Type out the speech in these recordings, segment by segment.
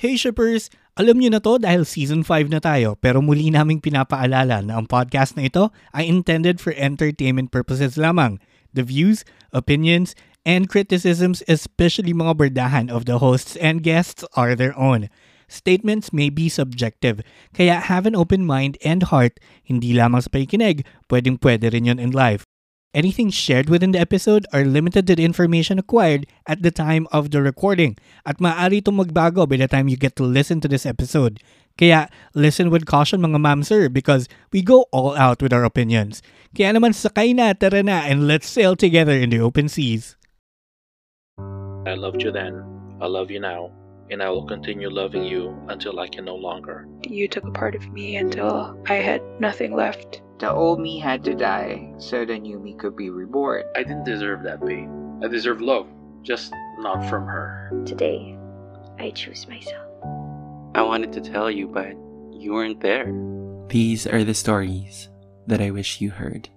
Hey shippers! Alam niyo na to dahil season 5 na tayo pero muli naming pinapaalala na ang podcast na ito ay intended for entertainment purposes lamang. The views, opinions, and criticisms especially mga berdahan of the hosts and guests are their own. Statements may be subjective, kaya have an open mind and heart, hindi lamang sa pakikinig, pwedeng pwede rin yun in life. Anything shared within the episode are limited to the information acquired at the time of the recording at maaari itong magbago by the time you get to listen to this episode. Kaya listen with caution mga ma'am sir because we go all out with our opinions. Kaya naman sakay na, tara na, and let's sail together in the open seas. I loved you then, I love you now, and I will continue loving you until I can no longer. You took a part of me until I had nothing left. The old me had to die so the new me could be reborn. I didn't deserve that pain. I deserve love, just not from her. Today, I choose myself. I wanted to tell you, but you weren't there. These are the stories that I wish you heard.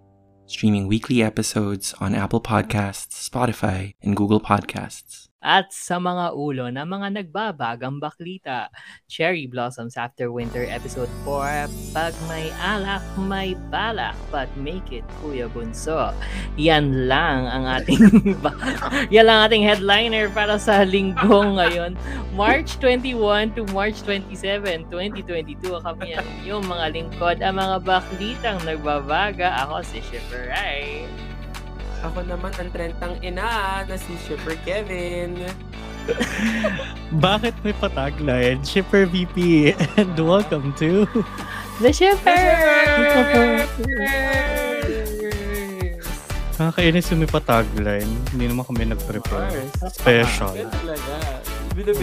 Streaming weekly episodes on Apple Podcasts, Spotify, and Google Podcasts. At sa mga ulo ng mga nagbabagang baklita, Cherry Blossoms After Winter Episode 4, Pag may alak, may balak, but make it Kuya Bunso. Yan lang ang ating yan lang ating headliner para sa linggo ngayon, March 21 to March 27, 2022. Kami ang inyong mga lingkod, ang mga baklitang nagbabaga. Ako si Shipper Rai. Ako naman ang trentang ina na si Shipper Kevin. Bakit may patagline? Shipper VP and welcome to The Shipper! Nakakainis yung may patagline. Hindi naman kami nag-prepare. Special.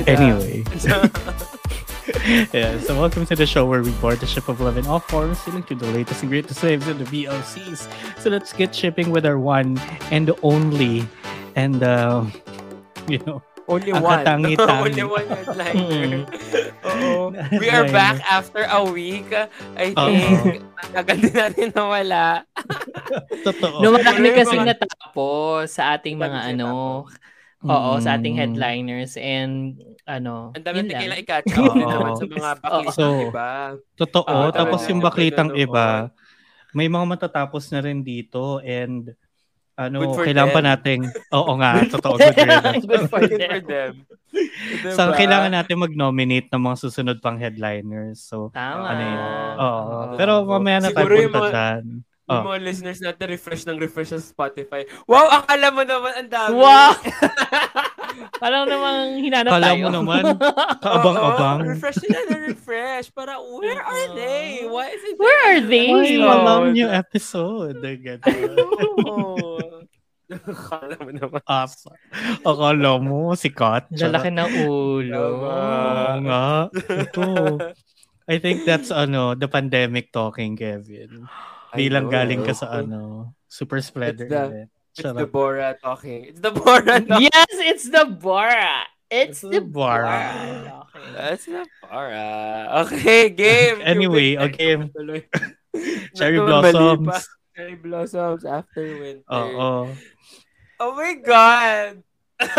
Anyway. yeah, so welcome to the show where we board the ship of love in all forms, sailing through the latest and greatest waves in the VOCs. So let's get shipping with our one and only, and uh, you know, Only one. katangi-tangi. Only one headliner. Mm. Oo. We are back after a week. I think, agad din natin nawala. Totoo. No, marami Wala kasi bang- natapos sa ating mga ano, oo, sa ating Mm. headliners and ano, Ang dami natin lang. kailangan i-catch up Oo. naman sa mga backlist So, ng iba. Totoo. Ah, Tapos yung baklitang iba, may mga matatapos na rin dito and ano, kailangan pa them. nating, oo nga, totoo, good for Good them. for them. Diba? So, kailangan natin mag-nominate ng mga susunod pang headliners. So, Tama. ano yun? Oo. Oo. Pero mamaya na tayo punta mga- dyan. Yung Oh. mga listeners natin refresh ng refresh sa Spotify. Wow, akala mo naman ang dami. Wow! Parang namang hinanap Kala tayo. mo naman, kaabang-abang. Oo, refresh nila na refresh. Para, where are they? Why is it Where are they? Why Episode? walang new episode? Ganun. Akala mo naman. Up. Akala mo, sikat. Lalaki ng ulo. Oo nga. Ito. I think that's ano, the pandemic talking, Kevin. Bilang know. galing ka sa ano, super spreader It's the- event. It's the Bora talking. It's the Bora talking. Yes, it's the Bora. It's It's the the Bora. Bora. Okay. That's the Bora. Okay, game. Anyway, okay. Cherry blossoms. Cherry blossoms after winter. Oo. Oh my God!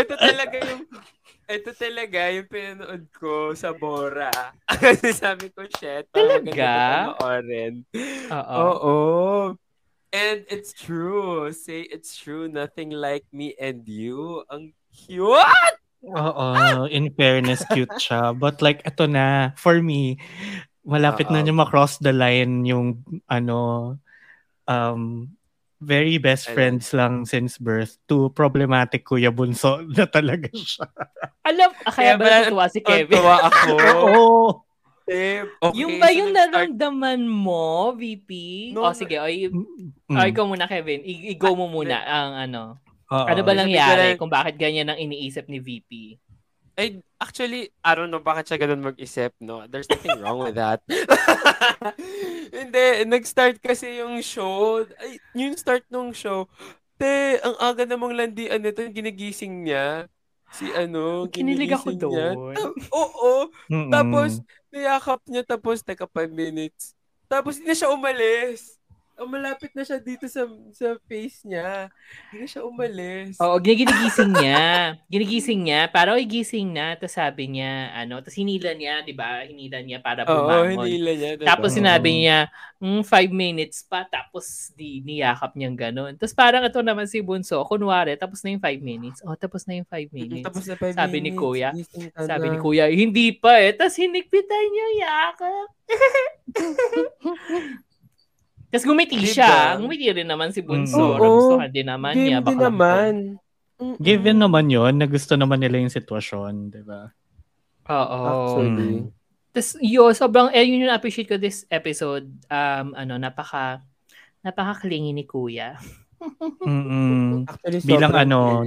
ito talaga yung ito talaga yung pinanood ko sa Bora. Kasi sabi ko, shit, Talaga? panoorin. Oo. Oo. And it's true. Say it's true. Nothing like me and you. Ang cute! Oo. In fairness, cute siya. But like, ito na, for me, malapit Oo. na niya ma-cross the line yung, ano, um, very best friends lang since birth to problematic Kuya Bunso na talaga siya. Alam, kaya Kaya ba natutuwa si Kevin? tuwa ako. Oo. Eh, okay, yung ba so yung nag-start- naramdaman mo, VP? No, o sige, o, i- Mm. o, ikaw muna, Kevin. I- i-go mo muna ang ano. Oo. Ano ba ko nangyari lang- kung bakit ganyan ang iniisip ni VP? Ay, actually, I don't know bakit siya ganun mag-isip, no? There's nothing wrong with that. Hindi, nag-start kasi yung show. Ay, yung start nung show, te, ang aga namang landian nito, ginigising niya. Si ano, Kinilig ako ginigising niya. doon. Ta- Oo. Mm-mm. Tapos, niyakap niya, tapos, teka, 5 minutes. Tapos, hindi na siya umalis. Oh, malapit na siya dito sa sa face niya. Hindi na siya umalis. Oo, ginigising niya. Ginigising niya. Para oy gising na. Tapos sabi niya, ano, tapos hinila niya, di ba? Hinila niya para Oo, bumangon. hinila niya. diba? Tapos Oo. sinabi niya, mm, five minutes pa. Tapos di niyakap niyang ganun. Tapos parang ito naman si Bunso, kunwari, tapos na yung five minutes. Oh, tapos na yung five minutes. Tapos na five Sabi ni minutes, Kuya, gising ka Sabi ni. Kuya, hindi pa eh. Tapos hinikpitan niya yung yakap. Tapos gumiti Diba? siya. Gumiti rin naman si Bunso. Oo. Nagustuhan din naman Game niya. din Bakla naman. Mm-mm. Given naman yon na gusto naman nila yung sitwasyon, di ba? Oo. Actually. Tapos yun, sobrang, eh, yun yung appreciate ko this episode. Um, ano, napaka, napaka-clingy ni Kuya. Mm-mm. Actually, Bilang ano.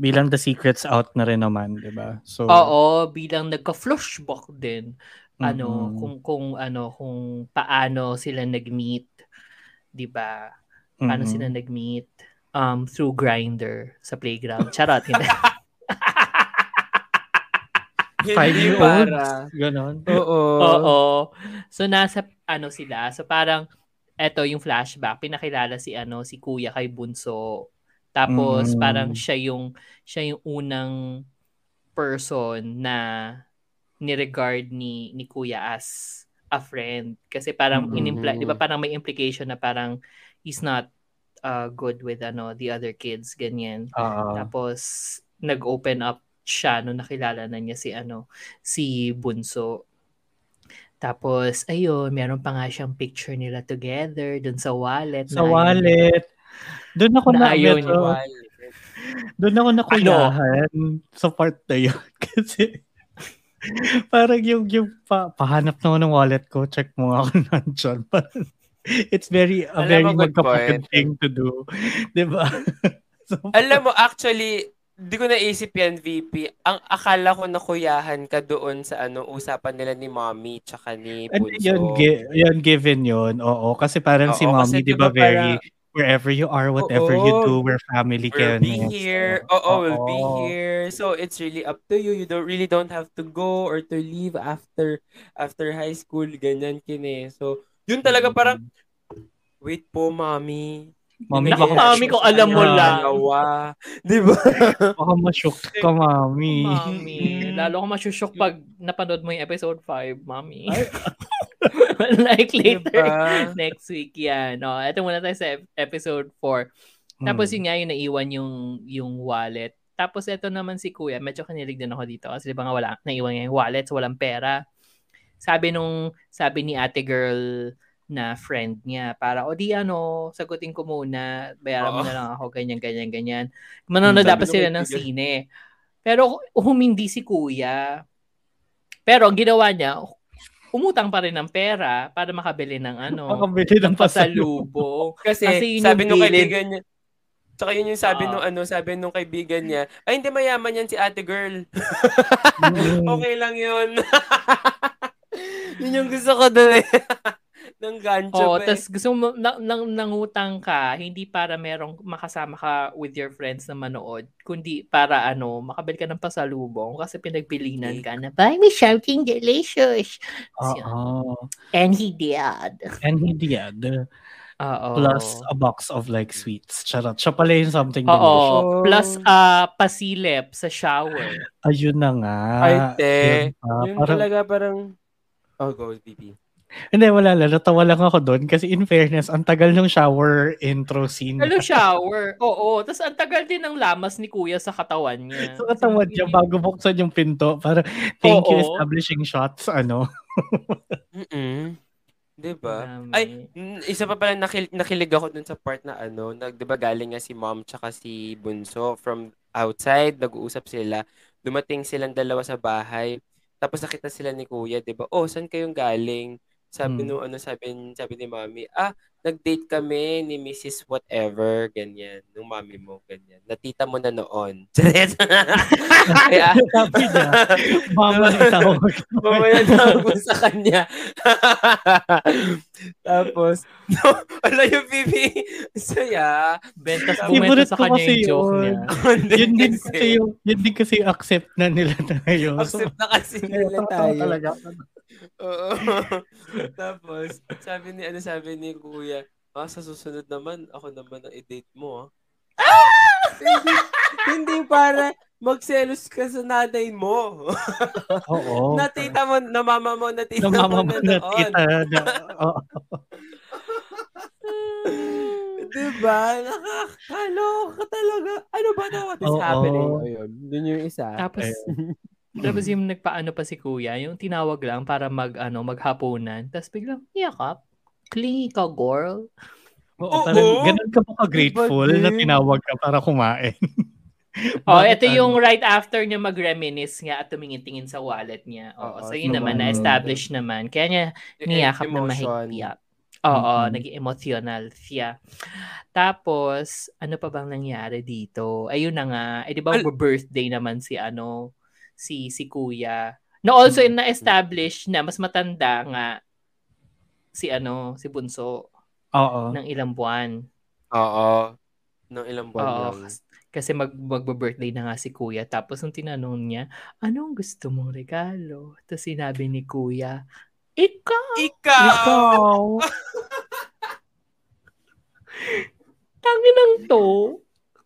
Bilang the secrets out na rin naman, di ba? So, Oo, bilang nagka-flashback din. Ano, mm-mm. kung, kung, ano, kung paano sila nag-meet. 'di ba? Paano Mm-mm. sila nag-meet? Um, through grinder sa playground. Charot, hindi. Five year para. Ganon. Oo. Oo. So nasa ano sila. So parang eto yung flashback. Pinakilala si ano si Kuya kay Bunso. Tapos Mm. parang siya yung siya yung unang person na ni-regard ni ni Kuya as a friend kasi parang Mm. inimply, 'di ba parang may implication na parang he's not uh, good with ano the other kids ganyan. Oo. Tapos nag-open up siya nung nakilala na niya si ano si Bunso. Tapos ayun, meron pa nga siyang picture nila together dun sa wallet. Sa na wallet. Doon ako Na na, ayaw niya. doon ako nakuyahan sa part na yun. Kasi parang yung, yung pa, pahanap na ako ng wallet ko, check mo kung nandyan. Parang, it's very, a Alam very magkapatid thing to do. Di ba? so, Alam mo, actually, di ko naisip yan, VP. Ang akala ko nakuyahan ka doon sa ano usapan nila ni Mommy tsaka ni And Bunso. yun, gi- yun, given yun. Oo, kasi parang si Oo, mommy, kasi di ba, diba very, para- wherever you are, whatever you Oo. do, we're family We'll can. be here. Oo, we'll be here. So it's really up to you. You don't really don't have to go or to leave after after high school ganyan kine. So yun talaga parang wait po, mommy. Mommy, Naku, baka, mami ko, alam mo lang. Dalawa. Di ba? baka ma-shook ka, mommy. Mami, lalo ko masyusyok pag napanood mo yung episode 5, mami. like later, Diba? next week yan. No, ito muna tayo sa ep- episode 4. Tapos Hmm. yun nga yung naiwan yung, yung wallet. Tapos ito naman si Kuya, medyo kanilig din ako dito kasi di ba nga wala, naiwan niya yung wallet, so walang pera. Sabi nung, sabi ni ate girl na friend niya, para, o di ano, sagutin ko muna, bayaran mo Oo. na lang ako, ganyan, ganyan, ganyan. Manonood Sabi dapat sila ng sine. Pero humindi si Kuya. Pero ang ginawa niya, umutang pa rin ng pera para makabili ng ano, Makabili ng ng pasalubong. Kasi, Kasi yun sabi nung kaibigan niya, Tsaka yun yung sabi Oo. nung ano, sabi nung kaibigan niya, ay hindi mayaman yan si ate girl. Okay lang yun. yun yung gusto ko doon eh. ng gancho Oo, pa eh. tas gusto mo na, nang nangutang ka, hindi para merong makasama ka with your friends na manood, kundi para ano, makabili ka ng pasalubong kasi pinagpilinan ka na, buy me something delicious. Yun. Oo. And he did. And he did. Oo. Plus a box of like sweets. Charot. Siya pala yung something Oo. delicious. Plus uh, pasilip sa shower. Ayun na nga. Ay, te. Pa. Yun Parang- talaga parang, oh, go, VP. Hindi, wala lang. Natawa lang ako doon kasi in fairness, ang tagal ng shower intro scene. Hello, shower. Oo. Tapos ang tagal din ng lamas ni kuya sa katawan niya. Sa katawan niya, bago buksan yung pinto, para thank you Oo. establishing shots, ano. Mm-mm. Diba? Dami. Ay, mm, isa pa pala nakil- nakilig ako dun sa part na ano, nag, diba galing nga si mom tsaka si Bunso from outside, nag-uusap sila. Dumating silang dalawa sa bahay. Tapos nakita sila ni Kuya, diba? Oh, saan kayong galing? Sabi Hmm. nung ano, sabi, sabi ni Mami, ah, nag-date kami ni Mrs. Whatever, ganyan. Nung mami mo, ganyan. Natita mo na noon. Kaya, Sabi niya, mama na tawag mo sa kanya. Tapos, no, ala yung Bibi. Saya. Bentas bumenta sa kanya yung joke yun. niya. yun din kasi yung, yun din kasi yung accept na nila tayo. Accept na kasi nila tayo. talaga. Oo. Tapos, sabi ni, ano sabi ni Kuya, Ah, sa susunod naman, ako naman ang i-date mo, ah. hindi, hindi para magselos ka sa nanay mo. Oo. na tita mo, na mama mo, na tita Na mama mo na na noon. tita. Na, oo. diba? Nakakaloka talaga. Ano ba na what is Oo. happening? Ayun, dun yung isa. Tapos, tapos yung nagpaano pa si kuya, yung tinawag lang para mag, ano, maghapunan. Tapos biglang, yakap. Clingy ka, girl. Oo, Oo. parang ganun ka pa ka-grateful Iba na tinawag ka para kumain. Oh, ito yung ano? right after niya mag-reminisce nga at tumingin-tingin sa wallet niya. Oo, Oo, so yun naman, naman. na-establish naman. Kaya niya Yung niyakap na emotion. mahigpit. Oo, Mhm. naging emotional siya. Tapos, ano pa bang nangyari dito? Ayun na nga, eh di ba Al- birthday naman si ano, si si Kuya. Na also Mhm. na-establish na mas matanda nga si ano, si Bunso Oo. ng ilang buwan. Oo. Nung ilang buwan Oo, lang. kasi mag magbe-birthday na nga si Kuya. Tapos nung tinanong niya, anong gusto mong regalo? Tapos sinabi ni Kuya, ikaw! Ikaw! Ikaw. Tangin ng to.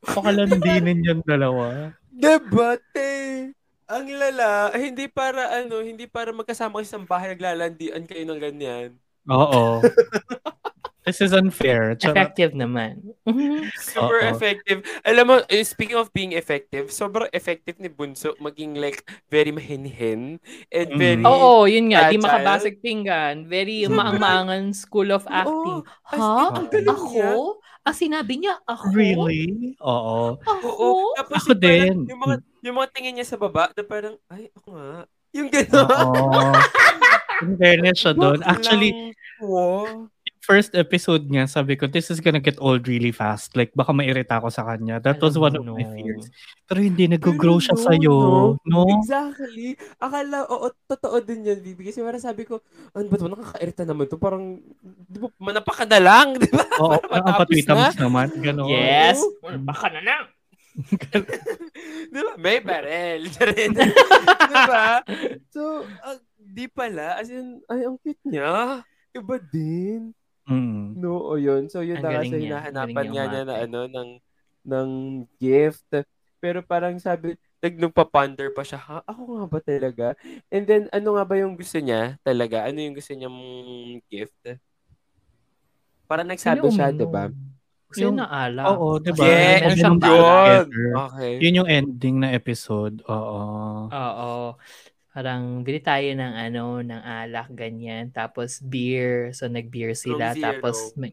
Pakalandinin yung dalawa. Debate! Ang lala, eh, hindi para ano, hindi para magkasama kayo sa isang bahay naglalandian kayo ng ganyan. Oo. This is unfair. Charot. Effective naman. Super Oo. effective. Alam mo, eh, speaking of being effective, sobrang effective ni Bunso maging like very mahinhin and Mm. very Oo, yun nga. Di Agile. makabasag pinggan. Very maang-maangan school of acting. as ha? ang galing niya. Ako? Ah, sinabi niya, ako? Really? Oo. Ako? Oo. Tapos Ako yung parang- din. Yung mga, yung mga tingin niya sa baba, na parang, ay, ako nga. Yung gano'n. Oo. In fairness siya doon. Actually, wow. first episode niya, sabi ko, this is gonna get old really fast. Like, baka mairita ako sa kanya. That was one of my no. fears. Pero hindi, nag-grow siya no, sa'yo. No? Exactly. Akala, oo, totoo din yan, Bibi. Kasi parang sabi ko, ano ba ito, nakakairita naman to. Parang, di ba, manapa ka na lang, di ba? Oo, Para ang matapos patwitams naman. Ganon. Yes. Baka na lang. di ba? May barel. Di ba? So, ah, di pala. As in, ay, ang cute niya. Iba din. Mm. No, o yun. So, yun Ang na nga galing sa niya. hinahanapan niya niya na ano, ng, ng gift. Pero parang sabi, nag nagpa-ponder pa siya, ha? Ako nga ba talaga? And then, ano nga ba yung gusto niya talaga? Ano yung gusto niyang gift? Parang nagsabi Sino siya, di ba? Gusto niya na alak. Oo, di ba? Yeah, Ganun balak. together. Okay. Yun yung ending na episode. Oo. Oo. Parang bili tayo ng ano, ng alak, ganyan. Tapos beer. So, nag-beer sila. From zero. Tapos, may.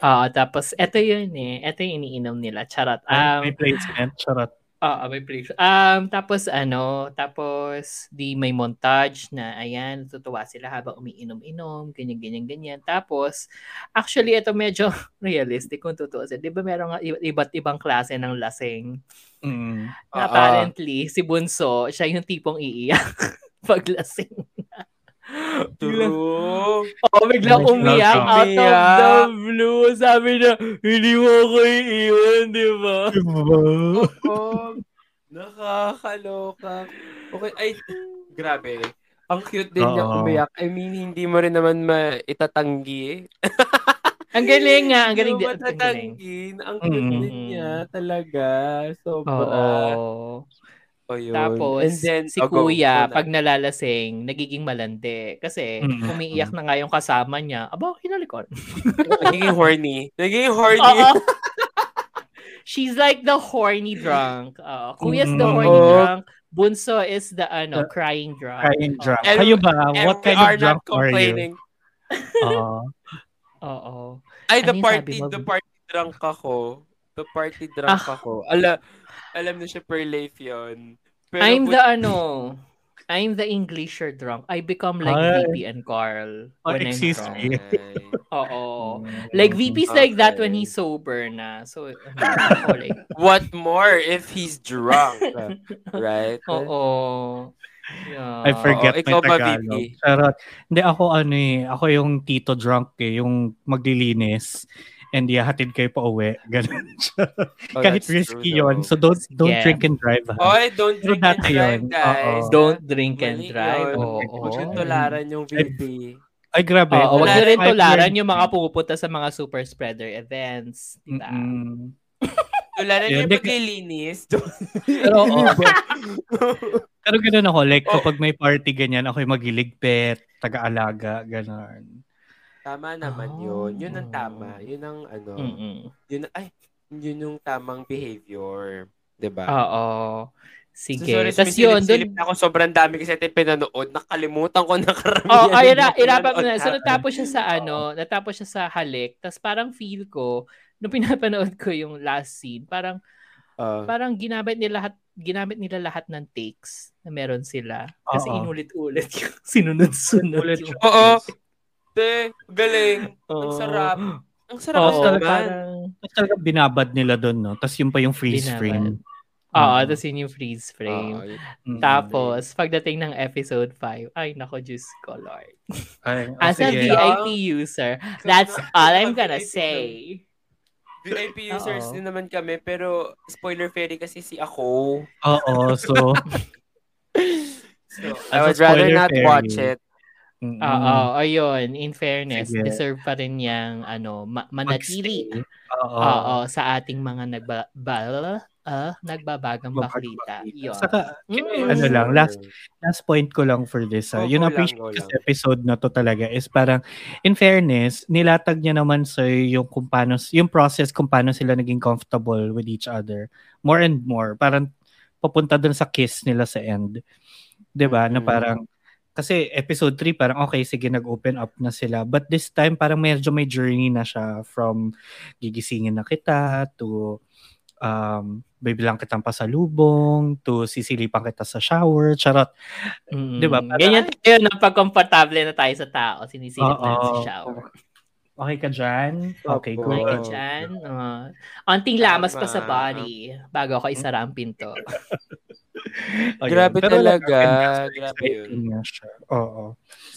Oo, tapos eto yun eh. Eto yung iniinom nila. Charot. Um, may placement. Charot. Oo, may place. Um, tapos ano, tapos di may montage na ayan, tutuwa sila habang umiinom-inom, ganyan, ganyan, ganyan. Tapos, actually, ito medyo realistic kung tutuusin. Di ba meron nga i- iba't ibang klase ng lasing? Mm. Oo. apparently, si Bunso, siya yung tipong iiyak pag lasing. True. Oh, Biglang umiyak out of the blue. Sabi niya, hindi mo ako iiwan, di ba? Oo. Nakakaloka. Okay, ay, grabe. Ang cute din niya umiyak. I mean, hindi mo rin naman maitatanggi eh. Ang galing nga, ang galing Hindi din. mo Ang galing. matatanggi. Ang cute din niya talaga. Sobra. Oo. O yun. Tapos, And then, si oh, kuya, Go na. pag nalalasing, nagiging malandi. Kasi, Mm. umiiyak na nga yung kasama niya. Aba, hinalikon. Nagiging horny. Nagiging horny. Oo. She's like the horny drunk. Oo. Kuya's the Mm. horny drunk. Bunso is the, ano, The- crying drunk. Crying drunk. And- Kayo ba? And What we kind are of drunk not are you? complaining. Oo. Oo. Ay, the Ano party, the party drunk ako. The party drunk Ah. ako. Ala, alam na siya per life yun. Pero I'm but- the, ano, I'm the Englisher drunk. I become like Ay. VP and Carl Oh, when I'm drunk. me. Oo. Like, VP's like that when Okay. he's sober na. So, ako like, What more if he's drunk? right? Oo. Yeah. I forget Oo, my ikaw ba, Tagalog. VP? Charot. Hindi, ako ano eh. Ako yung tito drunk eh. Yung maglilinis. And ihahatid kayo pa uwi. Ganun siya. Oh, Kahit risky true, yon though. So don't don't Yeah. drink and drive. Ha? Oy, don't drink and drive, yun. guys. Oo. Don't drink and Mali drive. yun. Oo. Huwag yung tularan yung VP. Ay, grabe. Oo, wag Wala nyo rin tularan yung mga pumupunta sa mga super spreader events. Diba? Na Yun, yung paglilinis. Pero, oo. Pero ganun ako, like, Oh. kapag may party ganyan, ako yung magiligpit, taga-alaga, ganun. Tama naman Oh. yun. Yun ang tama. Yun ang ano. Mm-mm. Yun, ay, yun yung tamang behavior. 'di ba? Oo. So, Sige. sorry, Tapos yun, dun, na ako sobrang dami kasi ito yung pinanood. Nakalimutan ko na karamihan. Oh, ayun na, pinanood na. So, natapos siya sa ano, natapos siya sa halik. Tapos parang feel ko, nung pinapanood ko yung last scene, parang Ah. parang ginamit nila lahat ginamit nila lahat ng takes na meron sila. Kasi Oo. inulit-ulit yung sinunod-sunod. Oo. Te, galing. Ang Oo. sarap. Ang sarap Oo, naman. parang, Tapos talaga binabad nila doon, no? Tapos yun pa yung freeze Binabad. frame. oo, Mm. tapos yun yung freeze frame. Oo, yun. Mm. Tapos, pagdating ng episode 5, ay nako, Diyos ko, Lord. Ay, oh, As a sige. VIP user, that's all I'm gonna VIP say. VIP users din naman kami, pero spoiler fairy kasi si ako. Oo, so, So, I would rather not fairy. watch it. Mm, Oo, ayun, in fairness, Sige. deserve pa rin niyang ano, ma- manatili. Oo. Oo, sa ating mga nagba bal, ah, nagbabagang baklita. Yun. Saka, Mm. ano lang, last last point ko lang for this. ah. Oh, yung go lang, appreciate ko sa episode na to talaga is parang, in fairness, nilatag niya naman sa yung kung paano, yung process kung paano sila naging comfortable with each other. More and more. Parang papunta dun sa kiss nila sa end. 'Di ba Na Mm. parang, kasi episode 3 parang okay, sige, nag-open up na sila. But this time, parang medyo may journey na siya from gigisingin na kita to um, bibilang kitang pasalubong to sisilipan kita sa shower. Charot. Mm. Di ba? Parang- Ganyan tayo na pag komportable na tayo sa tao, sinisilip na sa shower. Okay ka dyan? Okay, Opo. Okay good. ka dyan? Uh, anting lamas pa sa body bago ako isara ang pinto. Grabe Pero talaga. Grabe exciting nga siya. Oo.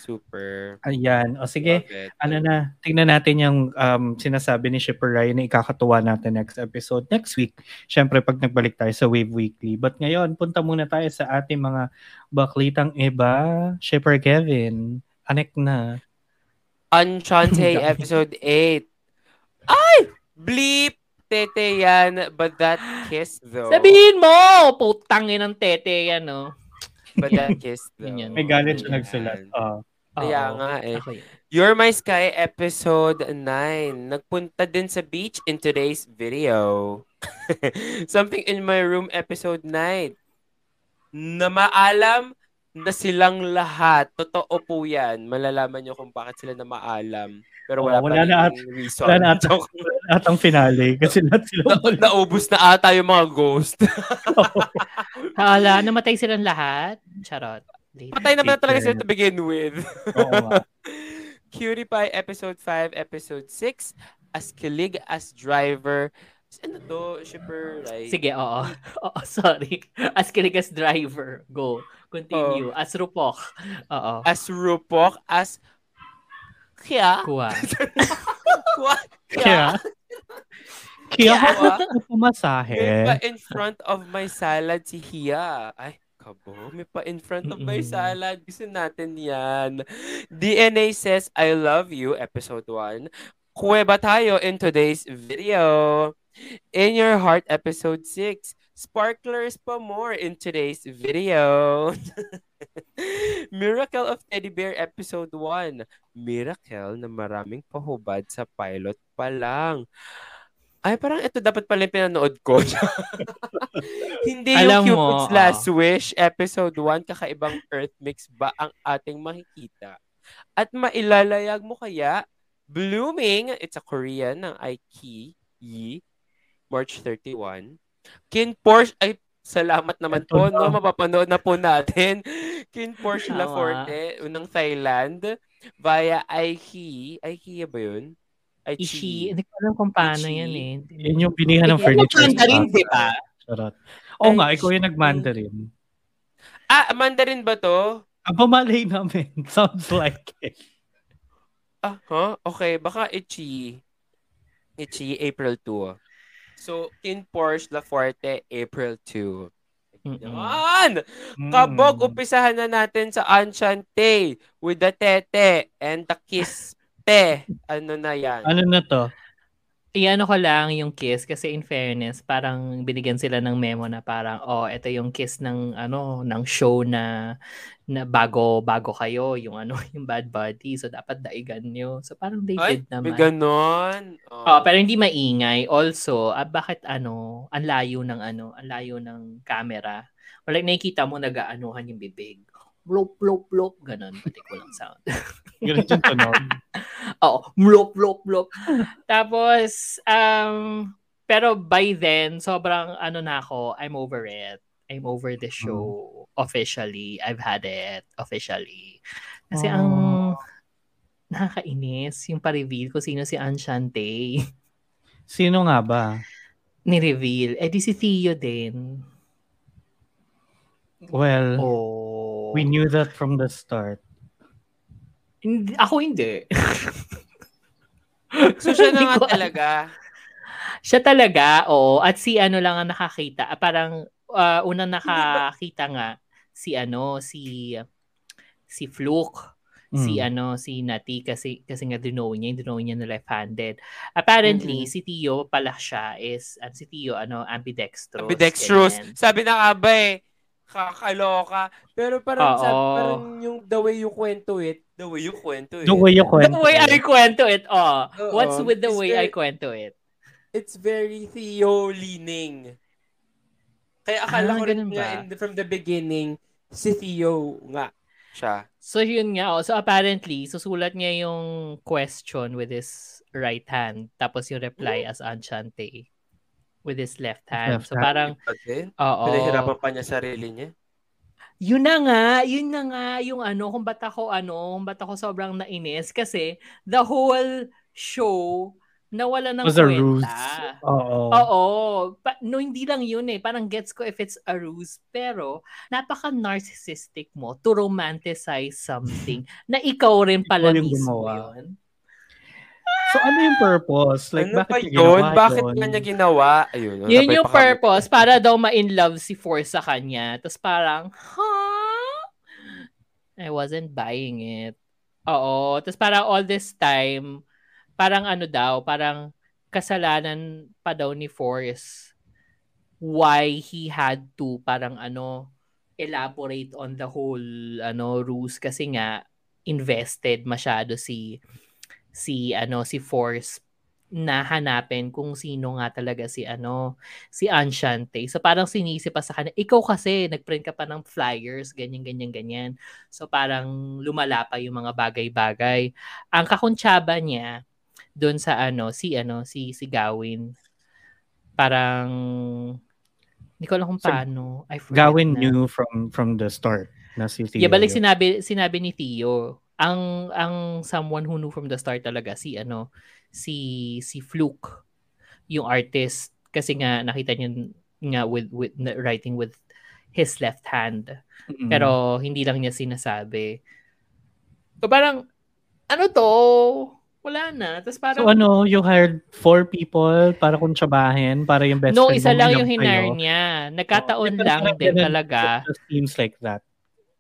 Super. Ayan. O sige, ano na, tingnan natin yung um, sinasabi ni Shipper Ryan na ikakatuwa natin next episode next week. Siyempre, pag nagbalik tayo sa Wave Weekly. But ngayon, punta muna tayo sa ating mga baklitang iba. Shipper Kevin, anek na. Enchante episode 8. Ay! Bleep! Tete yan. But that kiss though. Sabihin mo! Putangin ng tete yan, no? But that kiss though. Yun. May galit siya Yan. nagsulat. Oh. Kaya Oo. nga eh. Yun. You're My Sky episode 9. Nagpunta din sa beach in today's video. Something in my room episode 9. Na maalam na silang lahat. Totoo po yan. Malalaman nyo kung bakit sila na maalam. Pero wala, Oo, wala pa na rin reason. Wala na ata, wala na atang finale kasi lahat sila Na, naubos na ata yung mga ghost. Hala, namatay silang lahat? Charot. Later. Patay naman talaga Teacher. sila to begin with. Oo nga. Cutie Pie episode 5, episode 6. As kilig as driver. Ano to? Shipper, right? Sige, oo. Oo, sorry. As kinigas driver. Go. Continue. As rupok. Oo. As rupok, as kya. Kuha. Kwa. Kaya, kaya ako pumasahe. May pa in front of my salad si Hia. Ay, kabo. May pa in front of my salad. Gusto natin yan. DNA says, I love you, episode 1. Kuweba tayo in today's video. In Your Heart, episode 6. Sparklers pa more in today's video. Miracle of Teddy Bear, episode 1. Miracle na maraming pahubad sa pilot pa lang. Ay, parang ito dapat pala yung pinanood ko. Hindi Alam yung mo, Cupid's ah. Last Wish, episode 1, kakaibang Earth mix ba ang ating makikita? At mailalayag mo kaya, Blooming, it's a Korean ng Aiki Yi, March 31. Kin Porsche, ay, salamat naman po, no? Mapapanood na po natin. Kin Porsche. Laforte, unang Thailand, via Aiki. Aiki ba yun? Ishi. Hindi ko alam kung paano Ishi. yan eh. Yun yung binihan ng furniture. Mandarin, di ba? Charot. Oo nga, Ay, ikaw yung nag-Mandarin. Ah, Mandarin ba to? Aba, malay namin. Sounds like it. Ah, huh? Okay, baka Ichi. Ichi, April 2. So, in Porsche Laforte, April 2. Mm-mm. Yan! Kabog, umpisahan na natin sa Enchante with the tete and the kiss te. Ano na yan? Ano na to? Iano ko lang yung kiss kasi in fairness, parang binigyan sila ng memo na parang oh, ito yung kiss ng ano, ng show na na bago bago kayo, yung ano, yung Bad Buddy. So dapat daigan nyo. So parang they Ay, did naman. ganon. Oh, pero hindi maingay. Also, ah, bakit ano, ang layo ng ano, ang layo ng camera. O like nakikita mo nag-aanuhan yung bibig. Blop, blop, blop. Ganon. Pati ko lang sound. Ganun yung tunog. Oo. Blop, blop, blop. Tapos, um, pero by then, sobrang ano na ako, I'm over it. I'm over the show officially. I've had it officially. Kasi ang nakakainis yung pa-reveal ko sino si Anshante. Sino nga ba? Ni-reveal. Eh di si Theo din. Well, Oh. We knew that from the start. Hindi, ako hindi. So siya na Hindi nga ko- talaga. Siya talaga, oo. At si ano lang ang nakakita. Ah, Parang ah, unang nakakita nga si ano, si si Fluke. Si Mm. ano, si Nati kasi kasi nga dino niya, dino niya na left-handed. Apparently, Mhm. si Tio pala siya is ah, si Tio ano, ambidextrous. Ambidextrous. ganyan. Sabi na nga ba eh, kakaloka. Pero parang, Oo. sabi, parang yung the way you kwento it, the way you kwento it, The way you kwento. The way I kwento it, oh. Oo. What's with the It's way I very- kwento it? it's very Theo leaning. Kaya akala Ah, ko rin nga in- from the beginning, si Theo nga siya. So yun nga, oh. so apparently, susulat niya yung question with his right hand, tapos yung reply as Anchante with his left hand. Left so hand. parang, oo. Pinahirapan pa niya sarili niya. Yun na nga, yun na nga yung ano, kung ba't ako ano, kung ba't ako sobrang nainis kasi the whole show nawala ng Was a kwenta. ruse. Oo. Oo. Pa- no, hindi lang yun eh. Parang gets ko if it's a ruse. Pero, napaka-narcissistic mo to romanticize something na ikaw rin pala Ikaw mismo gumawa. yun. So ano yung purpose? Like, ano bakit pa niya yun? ginawa Bakit yun? niya ginawa? Ayun. Yun yung purpose. Para daw ma-in love si Force sa kanya. Tapos parang, huh? I wasn't buying it. Oo. Tapos parang all this time, parang ano daw, parang kasalanan pa daw ni Force why he had to parang ano elaborate on the whole ano ruse kasi nga invested masyado si si ano si Force na hanapin kung sino nga talaga si ano si Anshante. So parang sinisi pa sa kanya, ikaw kasi nagprint ka pa ng flyers, ganyan ganyan ganyan. So parang lumala pa yung mga bagay-bagay. Ang kakuntsaba niya doon sa ano si ano si si Gawin parang hindi ko alam kung So, paano. I forget Gawin na. knew from from the start na si Theo. Yeah, balik sinabi sinabi ni Theo. Ang ang someone who knew from the start talaga si ano si si Fluke yung artist kasi nga nakita niya nga with with writing with his left hand. Mm. Pero hindi lang niya sinasabi. So parang ano to? Wala na. Tapos parang So ano, you hired four people para kuntsabahin, para yung best no, friend isa lang yung hinire niya. Nagkataon Oh, lang din talaga. It seems like that.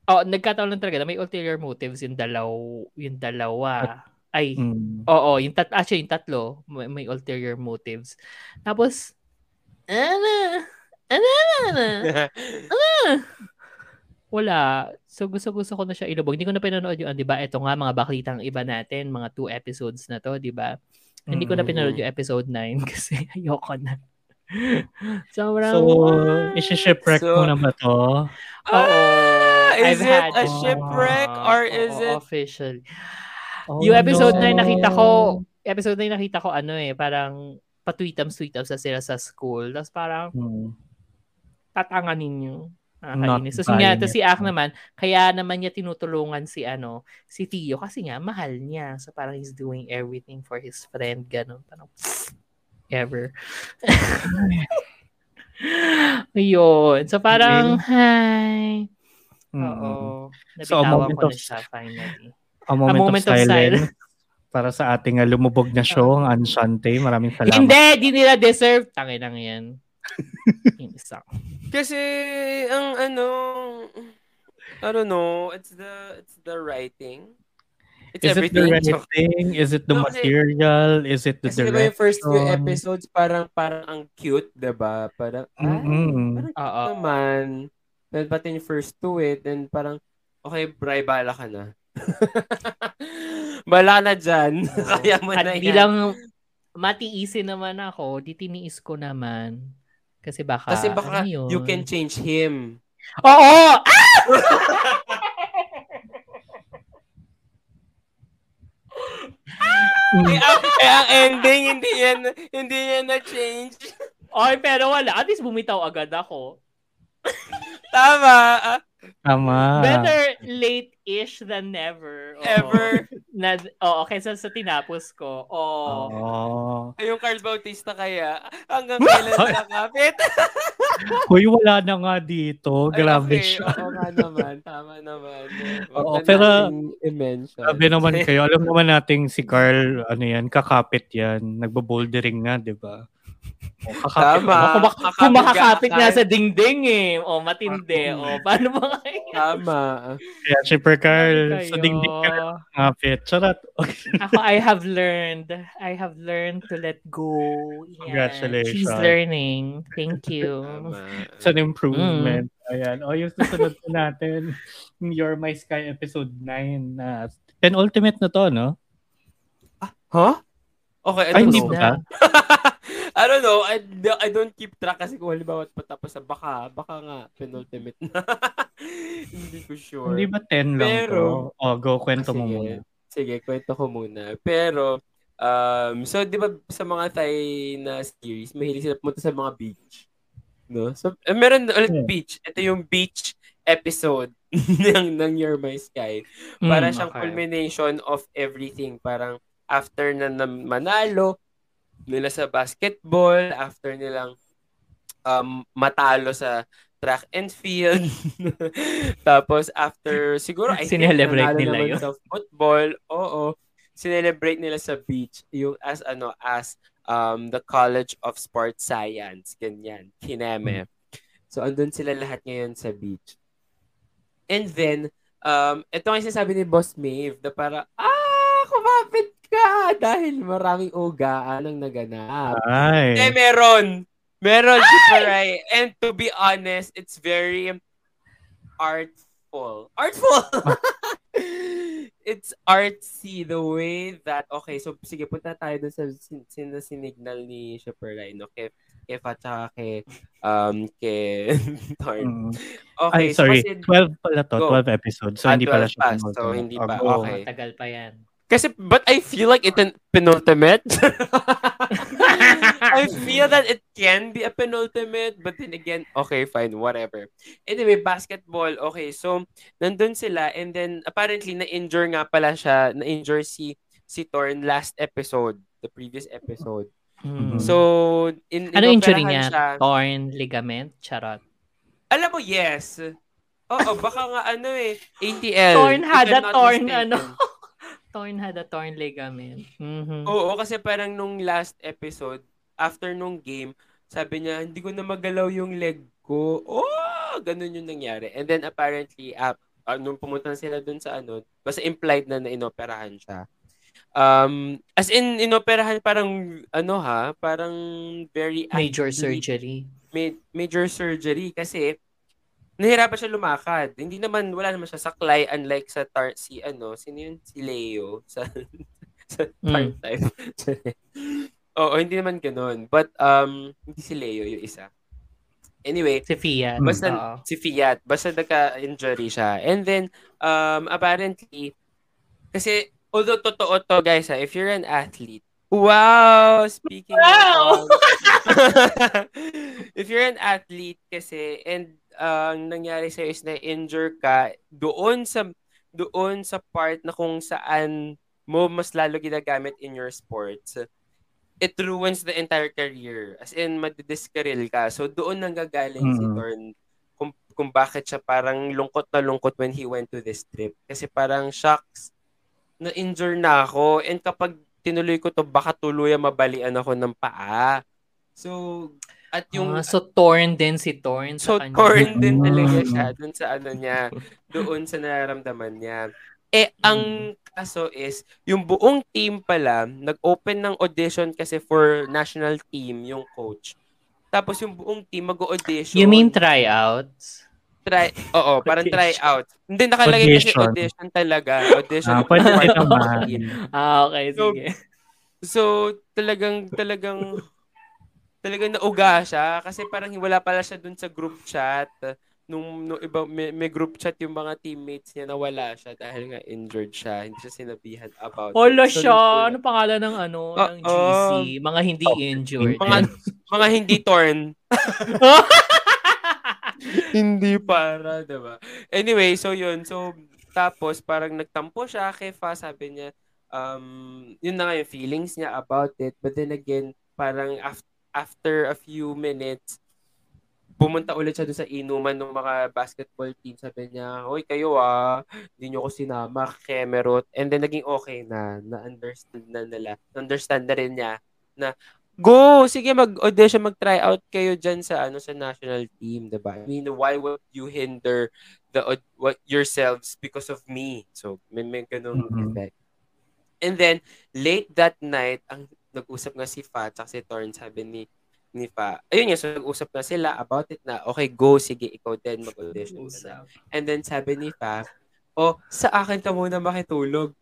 Oh, nagkataon lang talaga na may ulterior motives yung dalaw, yung dalawa. Ay, Mm. oo, yung tat actually yung tatlo may, may ulterior motives. Tapos ano? Ano? Ano? Ano? Wala. So gusto gusto ko na siya ilubog. Hindi ko na pinanood yung, 'di ba? Ito nga mga baklitang iba natin, mga two episodes na 'to, 'di ba? Hindi ko na pinanood yung episode 9 kasi ayoko na. Sobrang So, isi-shipwreck So- mo na ba to? Oo. Ah, is I've it had- a shipwreck or is Oo, it official? Oh, yung episode no. 9 nakita ko, episode 9 nakita ko ano eh, parang patweetams-tweetams na sila sa school. Tapos parang Hmm. tatanganin nyo. Nakakainis. Tapos nga, it. si Ak naman, kaya naman niya tinutulungan si ano, si Tio kasi nga mahal niya. So parang he's doing everything for his friend, ganun. Parang ever. Ayun. So parang, hi. Mm. Oo. So, a moment ko of- na siya finally. A moment, moment of, of silence. Para sa ating uh, lumubog na show, ang Anshante. Maraming salamat. Hindi, di nila deserve. Tangin lang yan. Kasi ang ano I don't know, it's the it's the writing. It's Is it the everything. writing? Is it the No, kasi- material? Is it the Kasi diba yung first few direction? episodes parang parang ang cute, 'di ba? Parang ay, Mm-mm. parang cute Oo. naman. Then pati yung first two it, then parang okay, Bri, bala ka na. bala na dyan. Kaya mo At na yan. bilang matiisin naman ako, di tiniis ko naman. Kasi baka, Kasi baka ano yun? you can change him. Oo! Ah! Eh, ang, eh, ang ending, hindi yan, hindi yan na-change. Ay, pero wala. At least bumitaw agad ako. Tama. Tama. Better late-ish than never. Oo. Ever. Na, oo, kaysa sa tinapos ko. Oo. Oh. Ay, yung Carl Bautista kaya, hanggang kailan nakakapit? Hoy, wala na nga dito. Ay, Grabe okay. siya. Oo nga naman. Tama naman. Wag Oo, na pero- i-mention. Sabi naman kayo, alam naman nating si Carl, ano yan, kakapit yan. Nagbo-bouldering nga, di ba? O, kakapit. Tama. Kung, Kakapit kung makakapit nga sa dingding eh. O, matindi. O, paano ba kayo? Tama. Kaya super Carl, sa dingding ka kakapit. Charot. Ako, I have learned. I have learned to let go. Yan. Congratulations. She's learning. Thank you. Tama. It's an improvement. Ayan. O, yung susunod po natin, You're My Sky episode 9 na penultimate na to, no? Huh? Okay, I Ay, don't hindi know. ba? I don't know. I, I don't keep track kasi kung halimbawa patapos na baka, baka nga penultimate na. hindi ko sure. Hindi ba 10 lang Pero- to? O, go, kwento mo Sige. muna. Sige, kwento ko muna. Pero, um, so, di ba sa mga Thai na series, mahilig sila pumunta sa mga beach. No? So, eh, meron ulit Hmm. beach. Ito yung beach episode ng, ng You're My Sky. Para Mm, siyang okay. culmination of everything. Parang after na, na manalo nila sa basketball, after nilang um, matalo sa track and field. Tapos after siguro I Sinelebrate nila yun. sa football. Oo. Sinelebrate nila sa beach yung as ano as um the College of Sports Science ganyan, Kineme. So andun sila lahat ngayon sa beach. And then um ito ang sinasabi ni Boss Maeve na para ah kumapit ka dahil maraming ugaan ang naganap. Eh, Ay. meron. Meron, Super Rai. And to be honest, it's very artful. Artful! it's artsy the way that, okay, so sige, punta tayo dun sa sin, sin, sinignal ni Super Rai, no? Kay, kay Fat, tsaka kay, um, kay Torn. Mm. Okay, Ay, sorry. so kasi, 12 pala to. Go. 12 episodes. So, Ah, hindi pala 12 siya pa. So, hindi pa. go. Okay. Matagal pa yan. Kasi, but I feel like it's an penultimate. I feel that it can be a penultimate, but then again, okay, fine, whatever. Anyway, basketball, okay, so, nandun sila, and then, apparently, na-injure nga pala siya, na-injure si, si Torn last episode, the previous episode. Mm. So, in, ano injury inoperahan niya? siya. Torn ligament? Charot. Alam mo, yes. Oo, baka nga ano eh, ATL. Torn had if a I'm not torn, mistaken. ano? Torn had a torn ligament. Mhm. Oo, kasi parang nung last episode, after nung game, sabi niya, hindi ko na magalaw yung leg ko. Oh, ganun yung nangyari. And then apparently, uh, uh, nung pumunta na sila dun sa ano, basta implied na na inoperahan siya. Um, as in, inoperahan parang, ano ha, parang very Major athlete- surgery. ma- major surgery kasi nahirapan siya lumakad. Hindi naman, wala naman siya saklay unlike sa tar, si ano, sino yun? Si Leo sa, sa tar Mm. type. Oo, hindi naman ganun. But, um, hindi si Leo yung isa. Anyway, Si Fiat. basta Oo. si Fiat, basta nagka-injury siya. And then, um, apparently, kasi, although totoo to guys, ha, if you're an athlete, wow! Speaking Wow! of, if you're an athlete kasi, and ang nangyari sa'yo is na-injure ka, doon sa, doon sa part na kung saan mo mas lalo ginagamit in your sports, it ruins the entire career. As in, madidiskaril ka. So, doon nanggagaling si Mm. Torn kung, kung bakit siya parang lungkot na lungkot when he went to this trip. Kasi parang, shocks, na-injure na ako. And kapag tinuloy ko to, baka tuluyan mabalian ako ng paa. So, At yung Ah, so torn din si Torn So, kanya. torn din Mm. talaga siya dun sa ano niya, doon sa nararamdaman niya. Eh, ang kaso is, yung buong team pala, nag-open ng audition kasi for national team, yung coach. Tapos yung buong team mag-audition. You mean tryouts? Try, oo, parang Audition. try out. Hindi nakalagay kasi Audition. audition talaga. Audition. Ah, pwede naman. Ah, okay, So, sige. So, talagang, talagang, talagang nauga siya kasi parang wala pala siya dun sa group chat. Nung, nung iba, may, may group chat yung mga teammates niya na wala siya dahil nga injured siya. Hindi siya sinabihan about it. Hola So, siya! nung- Ano pangalan ng ano, Ah, ng GC? Mga hindi Oh, injured. Mga, mga hindi torn. hindi para, diba? Anyway, so yun. So, tapos parang nagtampo siya kay Fa, sabi niya, um, yun na nga yung feelings niya about it. But then again, parang af- after a few minutes, pumunta ulit siya doon sa inuman ng mga basketball team. Sabi niya, Hoy, kayo ah, hindi niyo ko sinama, kemerot. And then naging okay na, na-understand na nila. Na-understand na rin niya na Go! Sige, mag-audition, mag-try out kayo dyan sa, ano, sa national team, diba? I mean, why would you hinder the what yourselves because of me? So, may, may ganung Mhm. effect. And then, late that night, ang nag-usap nga si Fa, tsaka si Torn, sabi ni, ni Fa, ayun nga, so nag-usap na sila about it na, okay, go, sige, ikaw din, mag-audition ka na. And then, sabi ni Fa, oh, sa akin ka muna makitulog.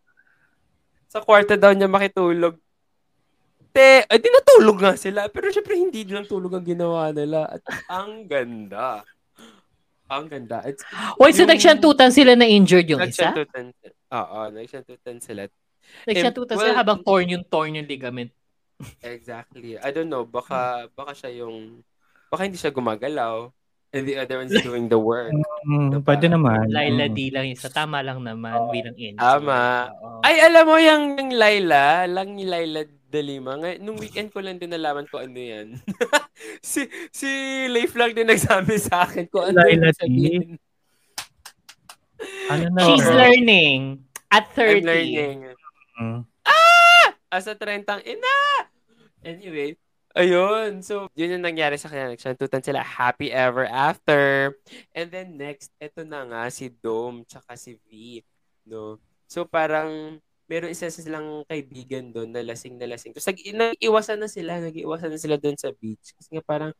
Sa kwarto daw niya makitulog. Te, ay di natulog nga sila. Pero syempre hindi lang tulog ang ginawa nila. At ang ganda. Ang ganda. It's, Wait, so yung- nagsiyantutan sila na injured yung isa? Oo, nagsiyantutan sila. Nagsiyantutan well, sila habang torn yung torn yung ligament. Exactly. I don't know. Baka, baka siya yung, baka hindi siya gumagalaw. And the other one's doing the work. Mm, pwede naman. Laila Mm. D lang isa. Tama lang naman bilang injured. Tama. Oo. Ay, alam mo yung, yung Laila, lang ni Laila de Lima. Ngay- nung weekend ko lang din nalaman ko ano yan. si si Leif lang din nagsabi sa akin kung ano Laila sabihin. Ano na? She's learning at 30. I'm learning. Mm. Asa 30 ina! Anyway, ayun. So, yun yung nangyari sa kanya. Nagsantutan sila. Happy ever after. And then next, eto na nga si Dome tsaka si V. No? So, parang meron isa silang kaibigan doon na lasing na lasing. Tapos nag- nag-iwasan na sila. Nag-iwasan na sila doon sa beach. Kasi nga parang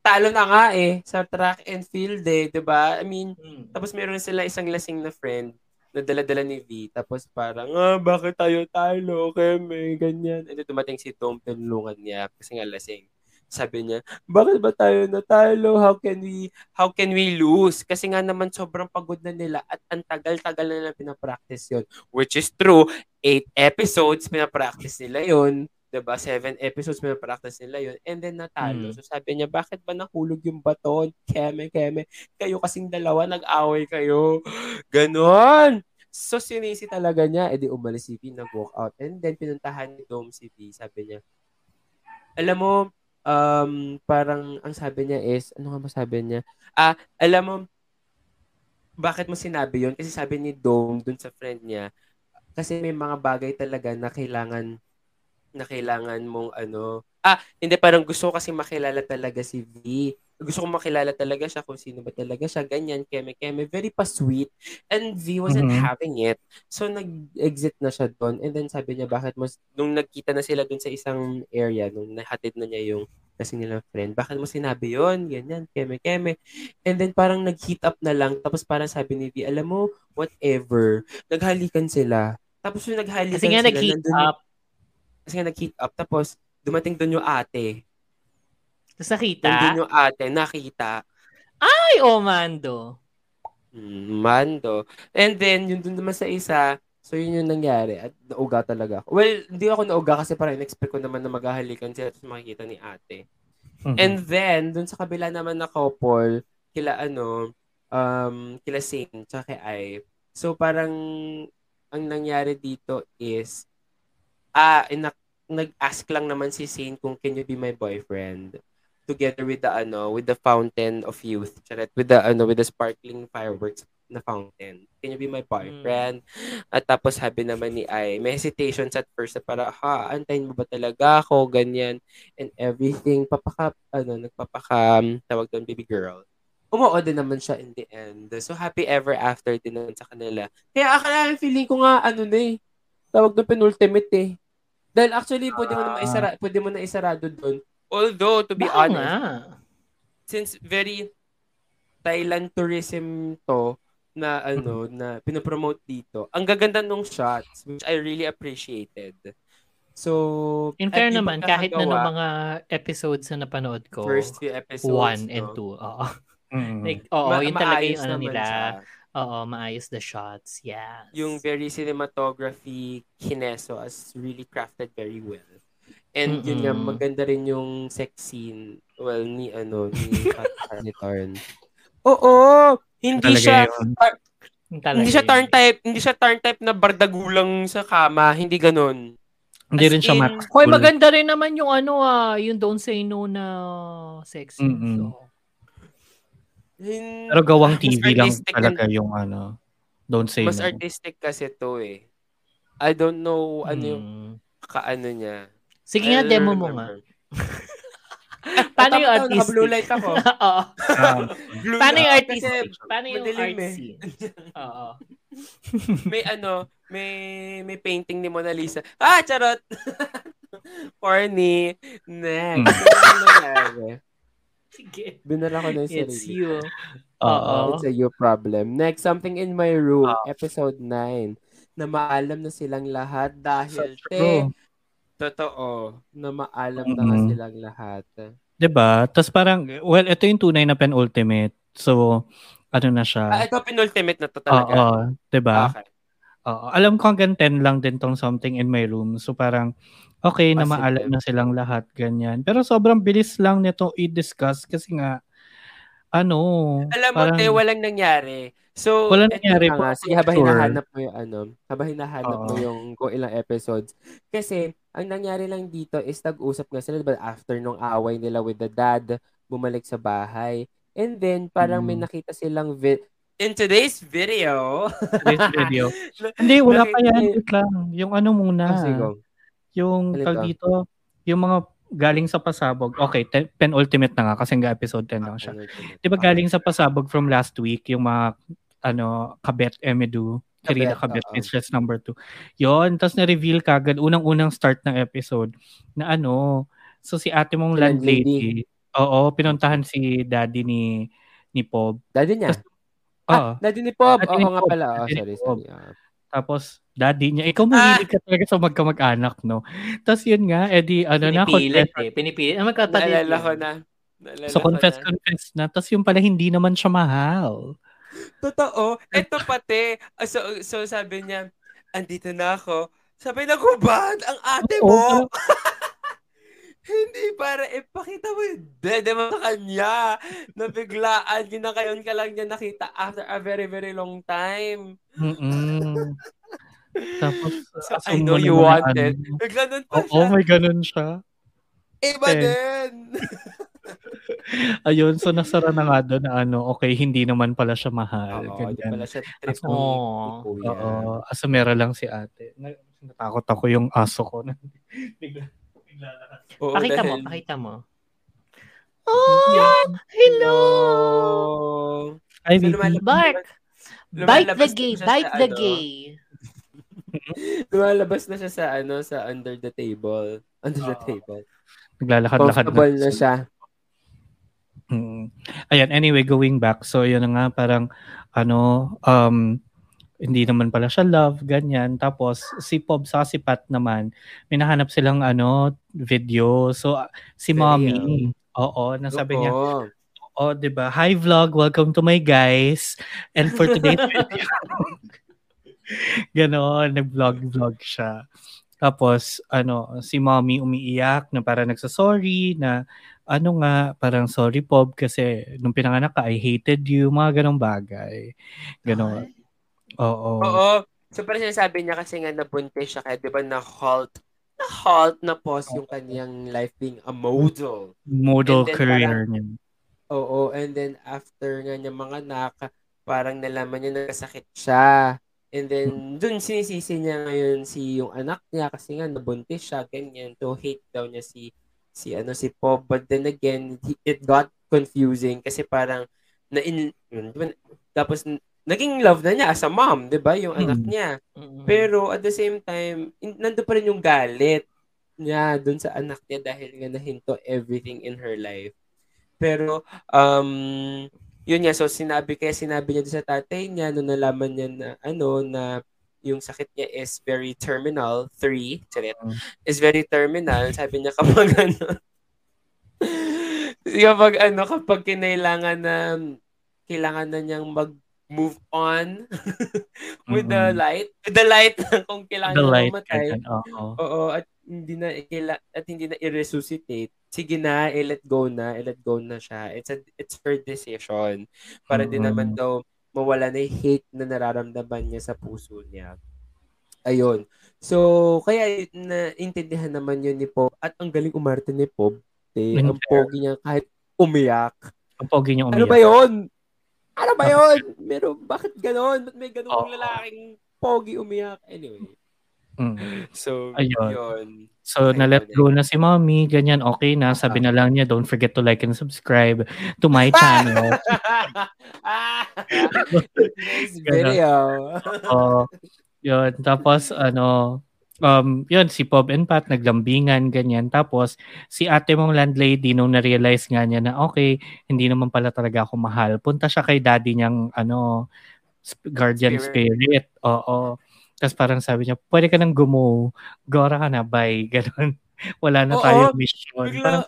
talo na nga eh sa track and field eh. 'di ba I mean, Hmm. tapos meron sila isang lasing na friend na dala-dala ni V. Tapos parang, ah, bakit tayo talo? Keme, ganyan. And dumating si Tom, tinulungan niya kasi nga lasing. Sabi niya, bakit ba tayo natalo? How can we, how can we lose? Kasi nga naman sobrang pagod na nila at ang tagal-tagal na nila pinapractice yun. Which is true. Eight episodes pinapractice nila yun. 'Di ba Seven episodes pinapractice nila yun. And then natalo. Mm. So sabi niya, bakit ba nahulog yung baton? Keme, keme kayo kasing dalawa, nag-away kayo. Ganon. So, sinisi talaga niya. E di umalis si V, nag-walk out. And then, pinuntahan ni Dom si V. Sabi niya, alam mo, um, parang, ang sabi niya is, ano nga masabi niya? Ah, alam mo, bakit mo sinabi yon Kasi sabi ni Dom dun sa friend niya, kasi may mga bagay talaga na kailangan na kailangan mong ano, ah, hindi parang gusto ko kasi makilala talaga si V. Gusto ko makilala talaga siya kung sino ba talaga siya, ganyan, keme, keme, very pa-sweet. And V wasn't Mhm. having it. So, nag-exit na siya doon. And then sabi niya, bakit mo, nung nagkita na sila doon sa isang area, nung nahatid na niya yung kasi nilang friend, bakit mo sinabi yon Ganyan, keme, keme. And then parang nag-heat up na lang. Tapos parang sabi ni V, alam mo, whatever. Naghalikan sila. Tapos yung naghalikan Kasi nga sila, nag-heat nandun up. Kasi nga nag-heat up. Tapos, dumating doon yung ate. Tapos nakita. Nandun yung ate, nakita. Ay, oh, Mando. Mm, Mando. And then, yun dun naman sa isa, so yun yung nangyari. At nauga talaga ako. Well, hindi ako nauga kasi parang in-expect ko naman na maghahalikan sila tapos makikita ni ate. Mhm. And then, dun sa kabila naman na couple, kila ano, um, kila Sing, tsaka kay Ai. So, parang, ang nangyari dito is, ah, inak- nag-ask lang naman si Sing kung can you be my boyfriend together with the ano with the fountain of youth Charot, with the ano with the sparkling fireworks na fountain. Can you be my boyfriend? At tapos sabi naman ni Ai, may hesitations at first na para, ha, antayin mo ba talaga ako, ganyan, and everything. Papaka, ano, nagpapaka, um, tawag doon, baby girl. Umuo din naman siya in the end. So, happy ever after din naman sa kanila. Kaya akala, feeling ko nga, ano na eh, tawag doon penultimate eh. Dahil actually, pwede mo na maisara, pwede mo na isarado doon. Although, to be Baka honest, nga. since very Thailand tourism to na ano na pinopromote dito. Ang gaganda nung shots which I really appreciated. So, In fair naman, kahit na nung mga episodes na napanood ko, first few episodes, one and no? two, oo. Mm. Like, oo, Ma- yun talaga yung ano nila. siya. Oo, maayos the shots. Yes. Yung very cinematography, kineso as really crafted very well. And yun nga, Mm-mm. maganda rin yung sex scene, well, ni ano, ni ni Tarn. Oo! Hindi Talaga siya, yun. Talaga hindi siya yun. turn type, hindi siya turn type na bardagulang sa kama, hindi ganun. Hindi As rin siya in- max. Hoy, maganda rin naman yung ano ah, yung don't say no na sex scene. Mm-mm. So, Hin- Pero gawang TV lang talaga ang- yung ano. Don't say Mas no. artistic kasi to eh. I don't know ano yung mm. kaano niya. Sige nga, demo mo nga. Paano yung artistic? naka-blue light ako. Oo. Ah, Paano yung artistic? Paano yung madilim eh. artsy? Oo. may ano, may may painting ni Mona Lisa. Ah, charot. Corny. Next. Sige. Binara ko na yung It's sarili. you. Oo. Oo. It's a you problem. Next, Something in My Room, Ah. episode 9. Na maalam na silang lahat dahil, So te, totoo, na maalam na nga Mm-mm. silang lahat. 'Di ba? Tapos parang well, ito yung tunay na penultimate. So ano na siya? Ah, ito penultimate na to Oo, talaga. 'di ba? Okay. Oo. Alam ko hanggang 10 lang din tong something in my room. So parang okay na maalam na silang lahat ganyan. Pero sobrang bilis lang nito i-discuss kasi nga ano, Alam mo, parang te, walang nangyari. So, Walang nangyari na po, nga. Sige, habang sure. hinahanap mo yung ano, habang hinahanap mo Oo. yung kung ilang episodes. Kasi, ang nangyari lang dito is nag-usap nga sila, diba, after nung away nila with the dad, bumalik sa bahay. And then, parang may Mm. nakita silang vi- In today's video, today's video. Hindi, wala pa yan. Wait lang. Yung ano muna. Ah, sige. Yung Alin tag to? dito, yung mga galing sa pasabog. Okay, ten, penultimate na nga kasi nga episode 10 lang siya. Di ba galing sa pasabog from last week, yung mga ano, Kabet Emedu, Kirina Kabet, Kabet oo. Mistress number 2. Yon, tapos na-reveal kagad, unang-unang start ng episode, na ano, so si ate mong landlady. oo, pinuntahan si daddy ni ni Pob. Daddy niya. Tas- Ah, Oo. daddy ni Pob. Oo nga Pob. pala. Oh, sorry, sorry. Ah. Tapos, daddy niya, ikaw mahilig ka talaga sa magkamag-anak, no? Tapos yun nga, edi, ano na, Pinipilit confess. eh. Pinipilit. Ah, magkapatid Naalala ko na. Naalala So, ko confess, na. confess na. Tapos yung pala, hindi naman siya mahal. Totoo. Ito pati. ah, So, so sabi niya, andito na ako. Sabi na hubad ang ate mo. Hindi para ipakita mo yung dede mo sa kanya. Nabiglaan. Yun na kayon ka lang niya nakita after a very, very long time. Mm-mm. Tapos, So, I know mo you wanted. ano. Ganun pa Oo, siya. may ganun siya. Iba Eh. din. Ayun, so nasara na nga doon na ano, okay, hindi naman pala siya mahal. Oo, di ganyan. pala siya trip Aso, ni Oo. Kuya. Oo, asumera lang si ate. Na- Natakot ako yung aso ko. bigla, bigla na. Oo, Pakita mo, dahil- pakita mo. Oh, Hello! Ay, So, baby. lumalabas- Bark! Bite the gay! Bite the ano, gay! Lumalabas na siya sa ano, sa under the table. Under the Oo. table. Naglalakad-lakad Comfortable na siya. Mm. Ayan, anyway, going back. So, yun na nga, parang, ano, um, hindi naman pala siya love, ganyan. Tapos, si Pob sa si Pat naman, may nahanap silang, ano, video. So, ah, si Video. mommy, oo, nasabi niya, Oo. oh, di ba? Hi vlog, welcome to my guys. And for today's video, ganon, nag-vlog-vlog siya. Tapos, ano, si mommy umiiyak na para nagsasorry na ano nga, parang sorry Pob kasi nung pinanganak ka, I hated you, mga ganong bagay. Ganon. Oo. Oo. So, parang sinasabi niya kasi nga nabuntis siya kaya di ba na-halt na-halt na pause yung kanyang life being a model. Model career parang- niya. Oo. And then after nga niya mga anak, parang nalaman niya nagkasakit siya. And then, dun sinisisi niya ngayon si yung anak niya kasi nga nabuntis siya, ganyan. To hate daw niya si si ano si Pop. But then again, it got confusing kasi parang na in, tapos naging love na niya as a mom, 'di ba? Yung anak niya. Pero at the same time, in, nando pa rin yung galit niya dun sa anak niya dahil nga nahinto everything in her life. Pero um yun nga so sinabi kaya sinabi niya sa tatay niya nung nalaman niya na ano na yung sakit niya is very terminal, 3, charit, is very terminal. Sabi niya kapag ano, kapag ano, kapag kinailangan na, kailangan na niyang mag move on with the Mm-mm. light. With the light kung kailangan The niya light, mamatay. oo. Oo, at hindi na at hindi na i-resuscitate. Sige na, i-let go na, i-let go na siya. It's a it's her decision. Para din naman daw mawala na yung hate na nararamdaman niya sa puso niya. Ayun. So, kaya naintindihan naman yun ni Pop. At ang galing umarte ni Pop. Eh, ang pogi niya kahit umiyak. Ang pogi niya Ano umiyak. ba yun? Ano ba yun? Meron, bakit ganon? Ba't may ganong Oo. lalaking pogi umiyak? Anyway. Mm. So, Ayun. yun. So, na-let go na si mommy, ganyan, okay na. Sabi na lang niya, don't forget to like and subscribe to my channel. Nice video. Oo. yun. Tapos, ano, um, yun, si Pob and Pat naglambingan, ganyan. Tapos, si ate mong landlady, nung na-realize nga niya na, okay, hindi naman pala talaga ako mahal. Punta siya kay daddy niyang, ano, guardian Spirit. spirit. Oo. Tapos parang sabi niya, pwede ka nang gumo. Gora ka na, bye. Ganon. Wala na Oo, tayong mission. Bigla, Parang,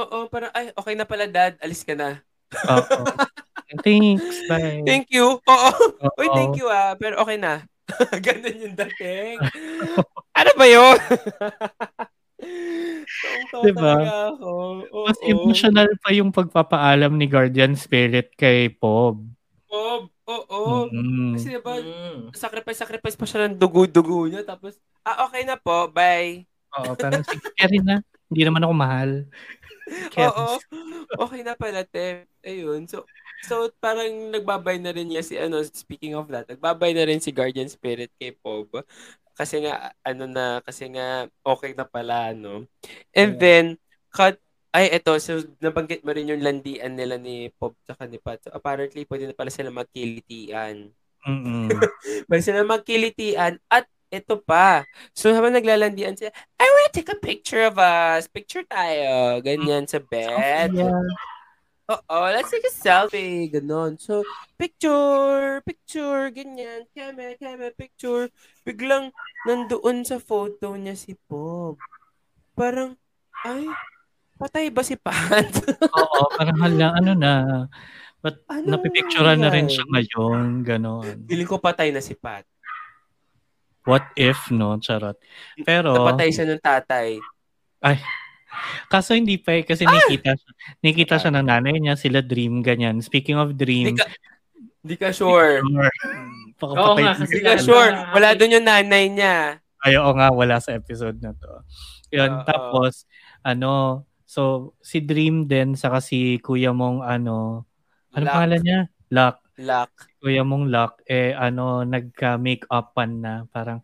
oo, parang, ay, okay na pala dad, alis ka na. oo. Thanks, bye. Thank you. Oo. Oo. Uy, thank you ah, pero okay na. Ganun yung dating. ano ba yun? Tawang-tawa Diba? ako. Oo. Mas emotional pa yung pagpapaalam ni Guardian Spirit kay Pob. Oo. Oo. Mm. Kasi diba, Mm. sacrifice-sacrifice pa siya ng dugo-dugo niya. Tapos, ah, okay na po. Bye. Oo, parang sige, carry na. Hindi naman ako mahal. Oo. Okay na pala, te. Ayun. So, so parang nagbabay na rin niya si, ano, speaking of that, nagbabay na rin si Guardian Spirit kay Pob. Kasi nga, ano na, kasi nga, okay na pala, no? And then, cut, ay, eto, so, nabanggit mo rin yung landian nila ni Pob tsaka ni Pat. So, apparently, pwede na pala sila magkilitian. Mm-mm. Pwede sila magkilitian. At ito pa. So, habang naglalandian sila, I wanna take a picture of us. Picture tayo. Ganyan sa bed. Oo, let's take a selfie. Ganon. So, picture, picture, ganyan. Keme, keme, picture. Biglang nandoon sa photo niya si Pob. Parang, ay, patay ba si Pat? Oo, parang hala, ano na. But Ano napipicturean na rin siya ngayon. Ganon. Feeling ko patay na si Pat. What if, no? Charot. Pero, Napatay siya ng tatay. kaso hindi pa eh, kasi nakita siya, nakita siya ng nanay niya, sila Dream, ganyan. Speaking of Dream, Hindi ka, hindi ka sure. Baka Oo patay nga, Hindi ka Wala. sure. Wala doon yung nanay niya. Ay, oo nga, wala sa episode na to. Yun, Oo. tapos, ano, so, si Dream din, saka si kuya mong, ano, ano Luck. pangalan niya? Luck. Luck. Kuya mong Luck, eh, ano, nagka-make-upan na, parang,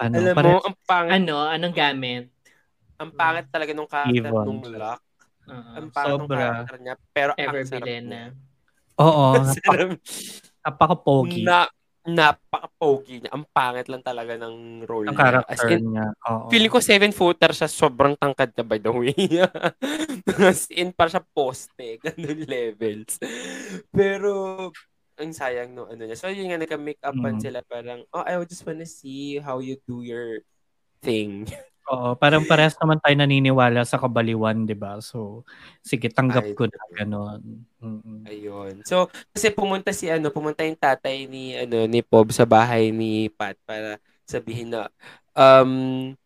ano, Alam pare- mo, ang pangit, Ano? Anong gamit? ang pangit talaga nung character Evil. nung Luck. Oo. Ang pangit nung Sobra. character niya. Pero Ever ang sarap na. Oo, napaka-pogi Na, napaka-pogi niya. Ang pangit lang talaga ng role ng niya. As in, niya. Oo. feeling ko seven-footer siya. Sobrang tangkad niya by the way. As in, para siya poste. Ganun levels. Pero, ang sayang no ano niya. So, yun nga, nagka-make-upan Mm. sila. Parang, oh, I just wanna see how you do your thing. Oo, parang parehas naman tayo naniniwala sa kabaliwan, di ba? So, sige, tanggap Ay, ko na gano'n. Mm-mm. Ayun. So, kasi pumunta si ano, pumunta yung tatay ni ano ni Pob sa bahay ni Pat para sabihin na um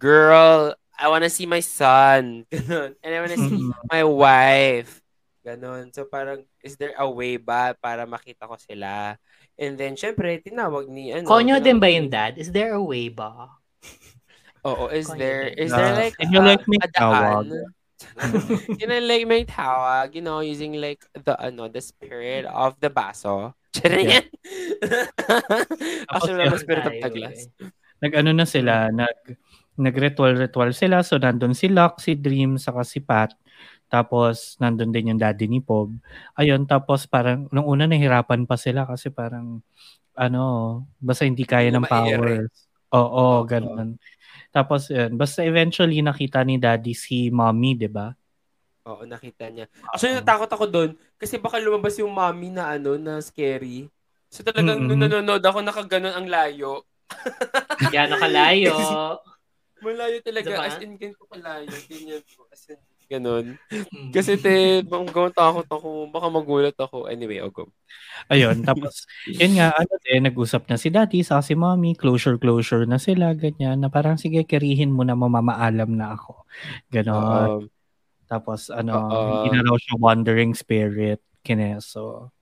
girl, I wanna see my son. Ganon. And I wanna see my wife. Ganon. So parang is there a way ba para makita ko sila? And then syempre tinawag ni ano. Konyo din ba tinawag yun, ni- Dad? Is there a way ba? Oo, is there is there like can you a- like make tawag? Can I like make tawag, you know, using like the ano, the spirit of the baso? Yan. Actually, naman Spirit of tayo Douglas. Nag-ano na sila, nag nag-ritual-ritual sila. So, nandun si Locke, si Dream, saka si Pat. Tapos, nandun din yung daddy ni Pob. Ayun, tapos parang, nung una nahirapan pa sila kasi parang, ano, basta hindi kaya ng powers. Oo, Oo. ganun. Tapos, yun, basta eventually nakita ni daddy si mommy, di ba? Oo, nakita niya. Actually, natakot ako doon kasi baka lumabas yung mommy na ano, na scary. So talagang Mm-mm. nung nanonood ako, nakaganon ang layo. Gano'ng kalayo. Malayo talaga. Diba? As in, ganito kalayo. Ganyan po. As in, ganon. Kasi te, bang gawang takot ako. Baka magulat ako. Anyway, I'll go. Ayun, tapos, yun nga, ano din, nag-usap na si daddy, saka si mommy, closure-closure na sila, ganyan, na parang, sige, kirihin mo na mamamaalam na ako. Ganon. Um, Tapos, ano, Oo. hindi na raw siya wandering spirit, kineso.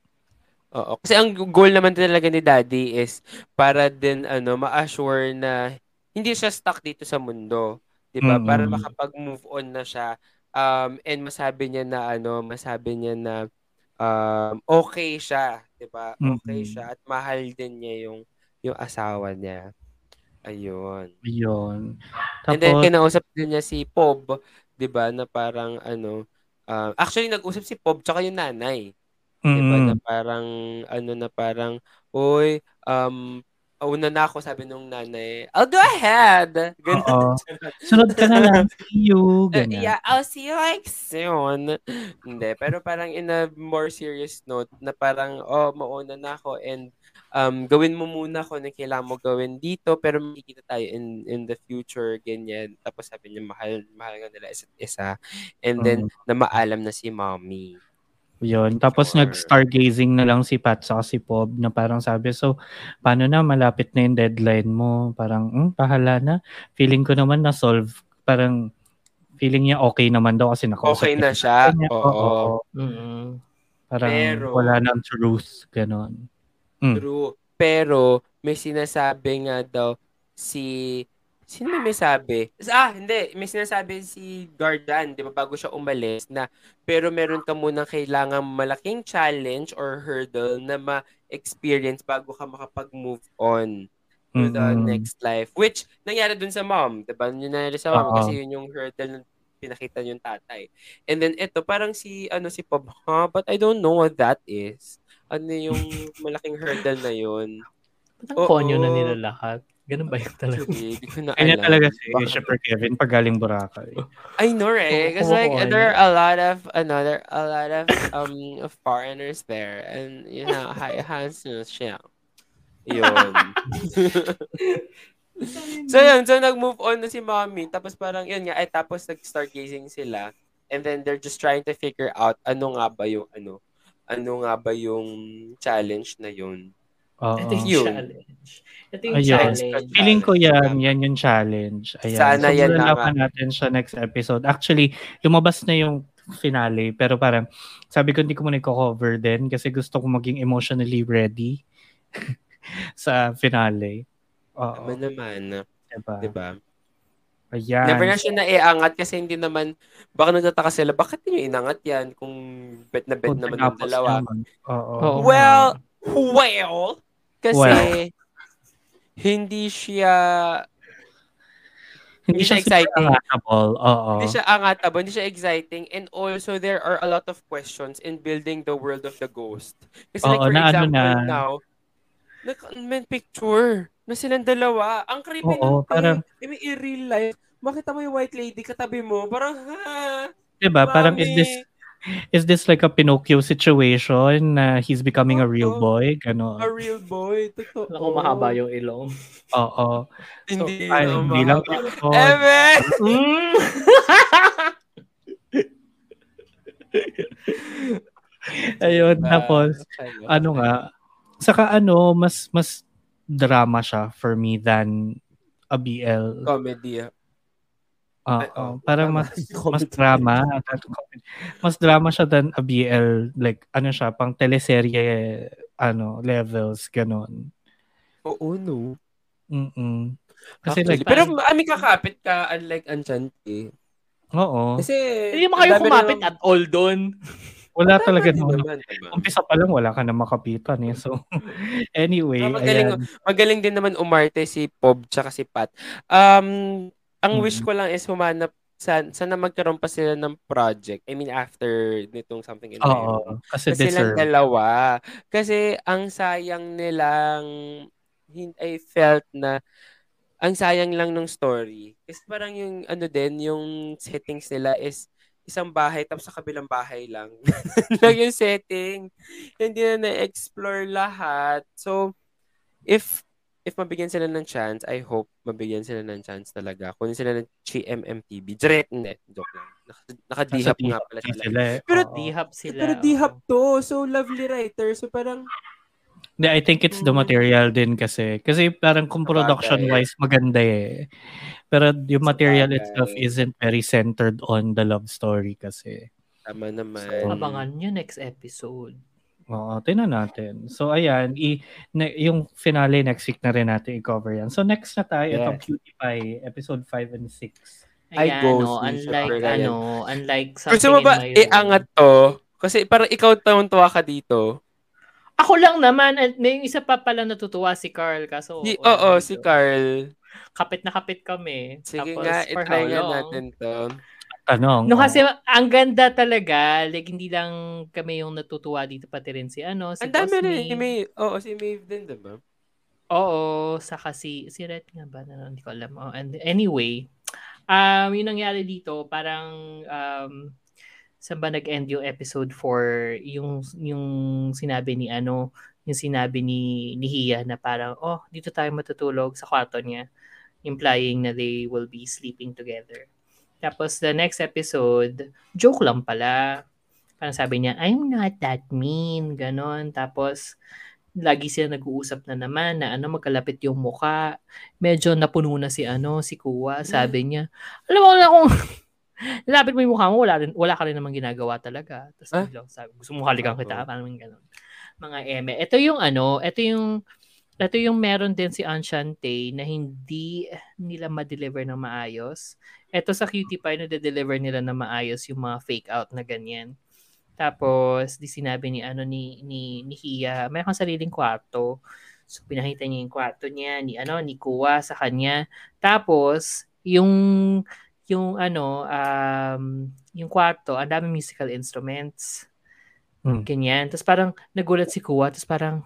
Oo. Kasi ang goal naman talaga ni Daddy is para din ano, ma-assure na hindi siya stuck dito sa mundo, 'di ba? Para Mm-mm. makapag-move on na siya um and masabi niya na ano, masabi niya na um okay siya, 'di ba? Okay Mm-mm. siya at mahal din niya yung yung asawa niya. Ayun. Yun. And then Tapos, kinausap din niya si Pob, 'di ba, na parang ano, ah, actually nag-usap si Pob tsaka yung nanay. 'Di ba, na parang ano na parang, "Uy, um, una na ako," sabi nung nanay, "I'll go ahead." oo. Gano'n. Sunod ka na lang, see you, Uh, ganyan. yeah, I'll see you like soon. Hindi, pero parang in a more serious note na parang, oh, mauna na ako and um, gawin mo muna kung ano kailangan mo gawin dito pero makikita tayo in in the future, ganyan. Tapos sabi niya, mahal, mahal nga nila isa't isa. And then, Mm. na maalam na si mommy. Yun. Tapos Sure. nag-stargazing na lang si Pat sa si Pob na parang sabi, so, paano na, malapit na yung deadline mo? Parang, hmm, pahala na. Feeling ko naman na-solve. Parang, feeling niya okay naman daw kasi nakausap Okay na si siya. niya. Oo. Mm-mm. Parang Pero- wala nang truth. Ganon. Mm. True. Pero, may sinasabi nga daw si... Sino may may sabi? Ah, hindi. May sinasabi si Gardan, di ba, bago siya umalis, na pero meron ka munang kailangan malaking challenge or hurdle na ma-experience bago ka makapag-move on to the Mm-mm. next life. Which, nangyari dun sa mom. Di ba? Yun nangyari sa mom Oo. kasi yun yung hurdle na pinakita yung tatay. And then, ito, parang si, ano, si Pob, huh? But I don't know what that is. Ano yung malaking hurdle na yun? Ba't ang konyo na nila lahat? Ganun ba yung talaga? Actually, di ko na Kanya alam. talaga si Baka- Shipper Kevin pag galing Boracay. I know, right? Because like Oo, there are a lot of another a lot of um of foreigners there, and you know, hi handsome siya. Yun. so yun, so nag-move on na si mommy, tapos parang yun nga, ay tapos nag-stargazing sila, and then they're just trying to figure out ano nga ba yung ano, ano nga ba yung challenge na yun. Oo. Ito yung Yun. challenge. Ito yung Ayun. challenge. Feeling ko yan, yan yung challenge. Ayan. Sana so, yan na malalaman natin siya next episode. Actually, lumabas na yung finale, pero parang sabi ko hindi ko muna i-cover din kasi gusto ko maging emotionally ready sa finale. Oo. Tama naman, Diba? di ba? Ayan. Never na siya naiangat kasi hindi naman, baka nagtataka sila, bakit niyo inangat yan kung bet na bet Kung naman yung tinapos dalawa? naman. Oo. Well, well, kasi Well. hindi siya hindi hindi siya exciting. Oo. hindi siya angatable, hindi siya exciting, and also there are a lot of questions in building the world of the ghost. Kasi like Oo, for na ano example na- now, nag- may picture na silang dalawa. Ang creepy Oo, nun, parang-. I mean, in real life, makita mo yung white lady katabi mo, parang, ha, Diba? Parang is mami. this is this like a Pinocchio situation na he's becoming a real boy? a Ganon. real boy? Totoo. Naku, mahaba yung ilong. Oo. So, Hindi ay, na hindi lang ito. Eme! Mm. Ayun, Diba? tapos, Ano? ano nga, saka ano, mas, mas drama siya for me than a BL. Comedy. Ah. Parang tama. mas, mas drama. mas drama siya than a BL. Like, ano siya, pang teleserye, ano, levels, ganon. Oo, no. Mm-mm. Kasi Actually, like, pero ami kakapit ka unlike Enchanté. oo. Kasi Hindi mo kayo kumapit at all doon. Wala Tama talaga naman. naman, diba? Umpisa pa lang, wala ka na makapitan eh. So, anyway, Ah, magaling, ayan. magaling din naman umarte si Pob tsaka si Pat. Um, ang wish Mm. ko lang is humanap sa, sana magkaroon pa sila ng project. I mean, after nitong something in. Oo, kasi Kasi silang dalawa. Kasi ang sayang nilang, I felt na, ang sayang lang ng story. Kasi parang yung, ano din, yung settings nila is isang bahay tapos sa kabilang bahay lang. lang yung setting. Hindi na na-explore lahat. So, if if mabigyan sila ng chance, I hope mabigyan sila ng chance talaga. Kunin sila ng GMMTV. Direct, hindi. Joke lang. Naka- Naka-dihap nga pala na sila. sila eh. Pero. Di-hub sila. Pero dihap to. So, lovely writer. So, parang, Hindi, I think it's the Mm. material din kasi. Kasi parang kung production-wise, maganda eh. Pero yung material Sabagay. itself isn't very centered on the love story kasi. tama naman. So, Abangan nyo next episode. Oo, tinan natin. So, ayan, i, na, yung finale next week na rin natin i-cover yan. So, next na tayo, itong Yes. Cutie Pie, episode 5 and 6. Ay, Ayan, ghost no, ni unlike, ano, unlike something Gusto mo ba in my room. iangat to? Kasi parang ikaw tawang-tuwa ka dito. Ako lang naman, at may isa pa pala natutuwa si Carl. Kaso, Si, wala oo, dito. si Carl. Kapit na kapit kami. Sige Tapos, nga, itry nga natin to. Tanong. No, oh. kasi ang ganda talaga. Like, hindi lang kami yung natutuwa dito, pati rin si, ano, si Ang dami rin. Si May, oo, si Maeve din, diba? Oo, saka si, si Red nga ba? Na, hindi ko alam. Oh, and anyway, um, yung nangyari dito, parang, um, saan ba nag-end yung episode 4? Yung, yung sinabi ni, ano, yung sinabi ni, ni Hia na parang, oh, dito tayo matutulog sa kwarto niya. Implying na they will be sleeping together. Tapos, the next episode, joke lang pala. Parang sabi niya, I'm not that mean. Ganon. Tapos, lagi sila nag-uusap na naman na ano magkalapit yung muka. Medyo napuno na si ano, si Kuya. Sabi niya, alam mo na kung lapit mo yung mukha mo, wala, rin, wala ka rin naman ginagawa talaga. Tapos Ah? biglang sabi, gusto mo halikan kita, Oo. parang ganun. Mga eme. Ito yung ano, ito yung ito yung meron din si Anshante na hindi nila ma-deliver ng maayos. Ito sa Cutie Pie, na-deliver nila na maayos yung mga fake out na ganyan. Tapos, di sinabi ni ano ni ni ni Hia, may kang sariling kwarto. So pinakita niya yung kwarto niya ni ano ni Kuya sa kanya. Tapos yung yung ano um yung kwarto, ang daming musical instruments. Hmm. Ganyan. Tapos parang nagulat si Kuya, tapos parang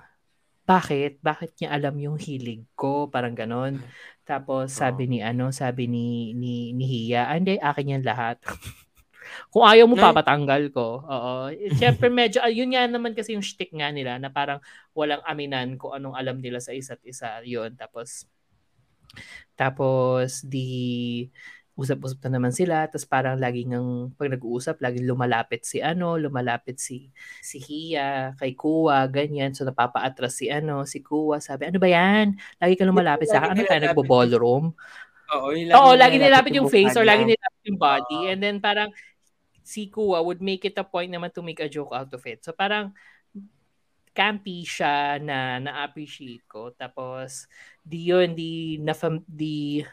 bakit? Bakit niya alam yung hilig ko? Parang ganon. Tapos sabi ni ano, sabi ni ni, ni Hia, ah, hindi akin yan lahat. Kung ayaw mo, papatanggal ko. Oo. Siyempre, medyo, ah, yun nga naman kasi yung shtick nga nila na parang walang aminan kung anong alam nila sa isa't isa. Yun. Tapos, tapos, di, usap-usap na naman sila. Tapos parang laging ang, pag nag-uusap, laging lumalapit si ano, lumalapit si, si Hia, kay Kuwa, ganyan. So, napapa-atras si ano, si Kuwa. Sabi, ano ba yan? Lagi ka lumalapit sa akin. Ano Lagi tayo, nagbo-ballroom? Oo, yung Oo, lagi nilapit yung face or lagi nilapit yung body. Oo. And then parang si Kuya would make it a point naman to make a joke out of it. So parang campy siya na na-appreciate ko. Tapos di yun, di, na, di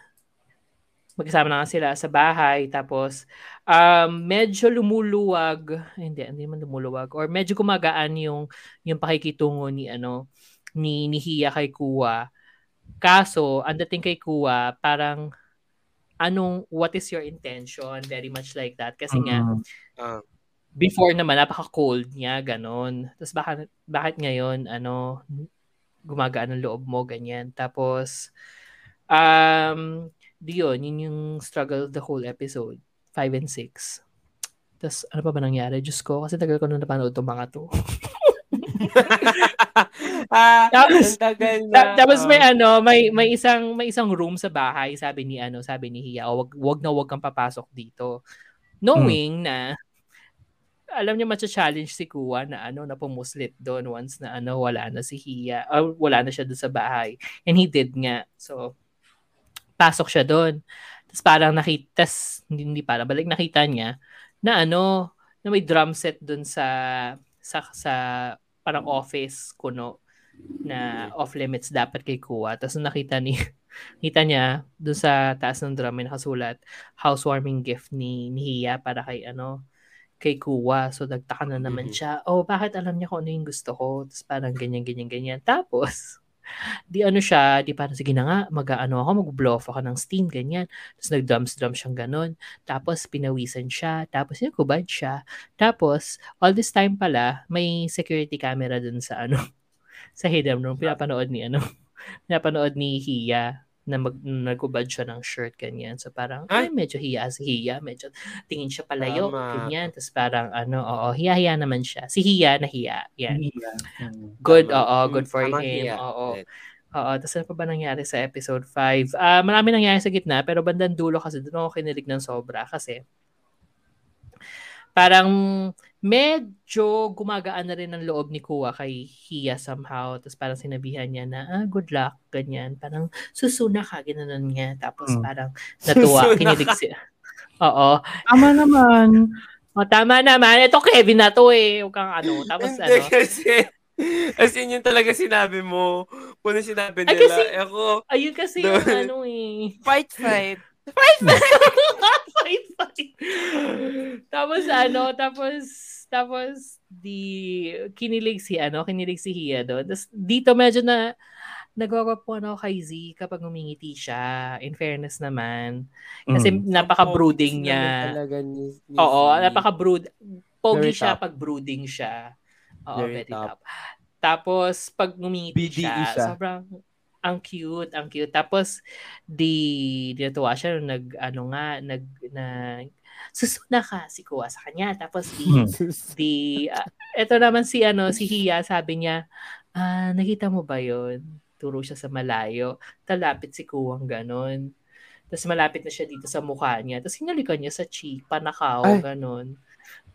magkasama na sila sa bahay. Tapos um, medyo lumuluwag, hindi, hindi man lumuluwag, or medyo gumagaan yung, yung pakikitungo ni ano, ni, ni Hia kay Kuya. Kaso, ang dating kay Kuya, parang anong, what is your intention? Very much like that. Kasi nga, Mm. Ah. before naman, napaka-cold niya, ganon. Tapos bakit, bakit ngayon, ano, gumagaan ang loob mo, ganyan. Tapos, um, yun, yun yung struggle the whole episode. 5 and 6. Tapos, ano pa ba nangyari? Diyos ko, kasi tagal ko na napanood itong mga to. ah, Tapos- tagal na. Ta- tapos may ano, may may isang may isang room sa bahay, sabi ni ano, sabi ni Hia, "Oh, wag wag na wag kang papasok dito. Knowing na alam niya matcha-challenge si Kuya na ano na pumuslit doon once na ano wala na si Hia, or wala na siya doon sa bahay. And he did nga. So pasok siya doon. Tapos parang nakita, tas, hindi, hindi parang, balik nakita niya na ano, na may drum set doon sa sa sa parang office kuno na off limits dapat kay Kuya. Tapos nakita ni kita niya doon sa taas ng drum may nakasulat housewarming gift ni, ni Hia para kay ano kay Kuwa. So, nagtaka na naman Mhm. siya, oh, bakit alam niya kung ano yung gusto ko? Tapos parang ganyan, ganyan, ganyan. Tapos, di ano siya, di parang sige na nga, mag-ano ako, mag-blow off ako ng steam, ganyan. Tapos nag-drums-drums siyang ganun. Tapos pinawisan siya, tapos nagkubad siya. Tapos, all this time pala, may security camera dun sa ano, sa hidden room. Pinapanood ni ano, pinapanood ni Hiya na mag, nagubad siya ng shirt, ganyan. So parang, ay, Ay! medyo hiya si Hiya, medyo tingin siya palayo, Tama. ganyan. Tapos parang, ano, oo, hiya-hiya naman siya. Si Hiya na hiya, yan. Yeah. Mm. Good, Tama. oo, Mm, good for tamang him. hiya. Oo. Right. Oo, tapos ano pa ba nangyari sa episode 5? Ah, marami nangyari sa gitna, pero bandang dulo kasi doon ako kinilig ng sobra kasi parang medyo gumagaan na rin ang loob ni Kuya kay Hiya somehow. Tapos parang sinabihan niya na, ah, good luck, ganyan. Parang susuna ka, ginanon niya. Tapos Mm. parang natuwa, Susuna kinilig ka. siya. Oo. Tama naman. O, tama naman. Ito Kevin na to eh. Huwag kang ano. Tapos ano. kasi, as in yun talaga sinabi mo. Kung ano sinabi Ay, nila. kasi- eh, ako, Ayun kasi yung Doon. ano eh. fight, fight. fight, fight. tapos ano, tapos, tapos, di, kinilig si, ano, kinilig si Hia doon. Tapos, dito medyo na, nagwawapon ako kay Z kapag umingiti siya. In fairness naman. Kasi Mm. napaka-brooding niya. Talaga ni, ni Oo, napaka-brood. Pogi Very siya top. pag brooding siya. Oo, Very very, top. top. Tapos, pag ngumiti BDE siya, siya. sobrang ang cute, ang cute. Tapos, di, di natuwa siya nung nag, ano nga, nag, na, susuna ka si Kuya sa kanya. Tapos, di, di, ah, eto naman si, ano, si Hia, sabi niya, ah, nakita mo ba yon Turo siya sa malayo. Talapit si Kuwang ganon. Tapos malapit na siya dito sa mukha niya. Tapos hinalikan niya sa cheek, panakaw, Ay. ganon.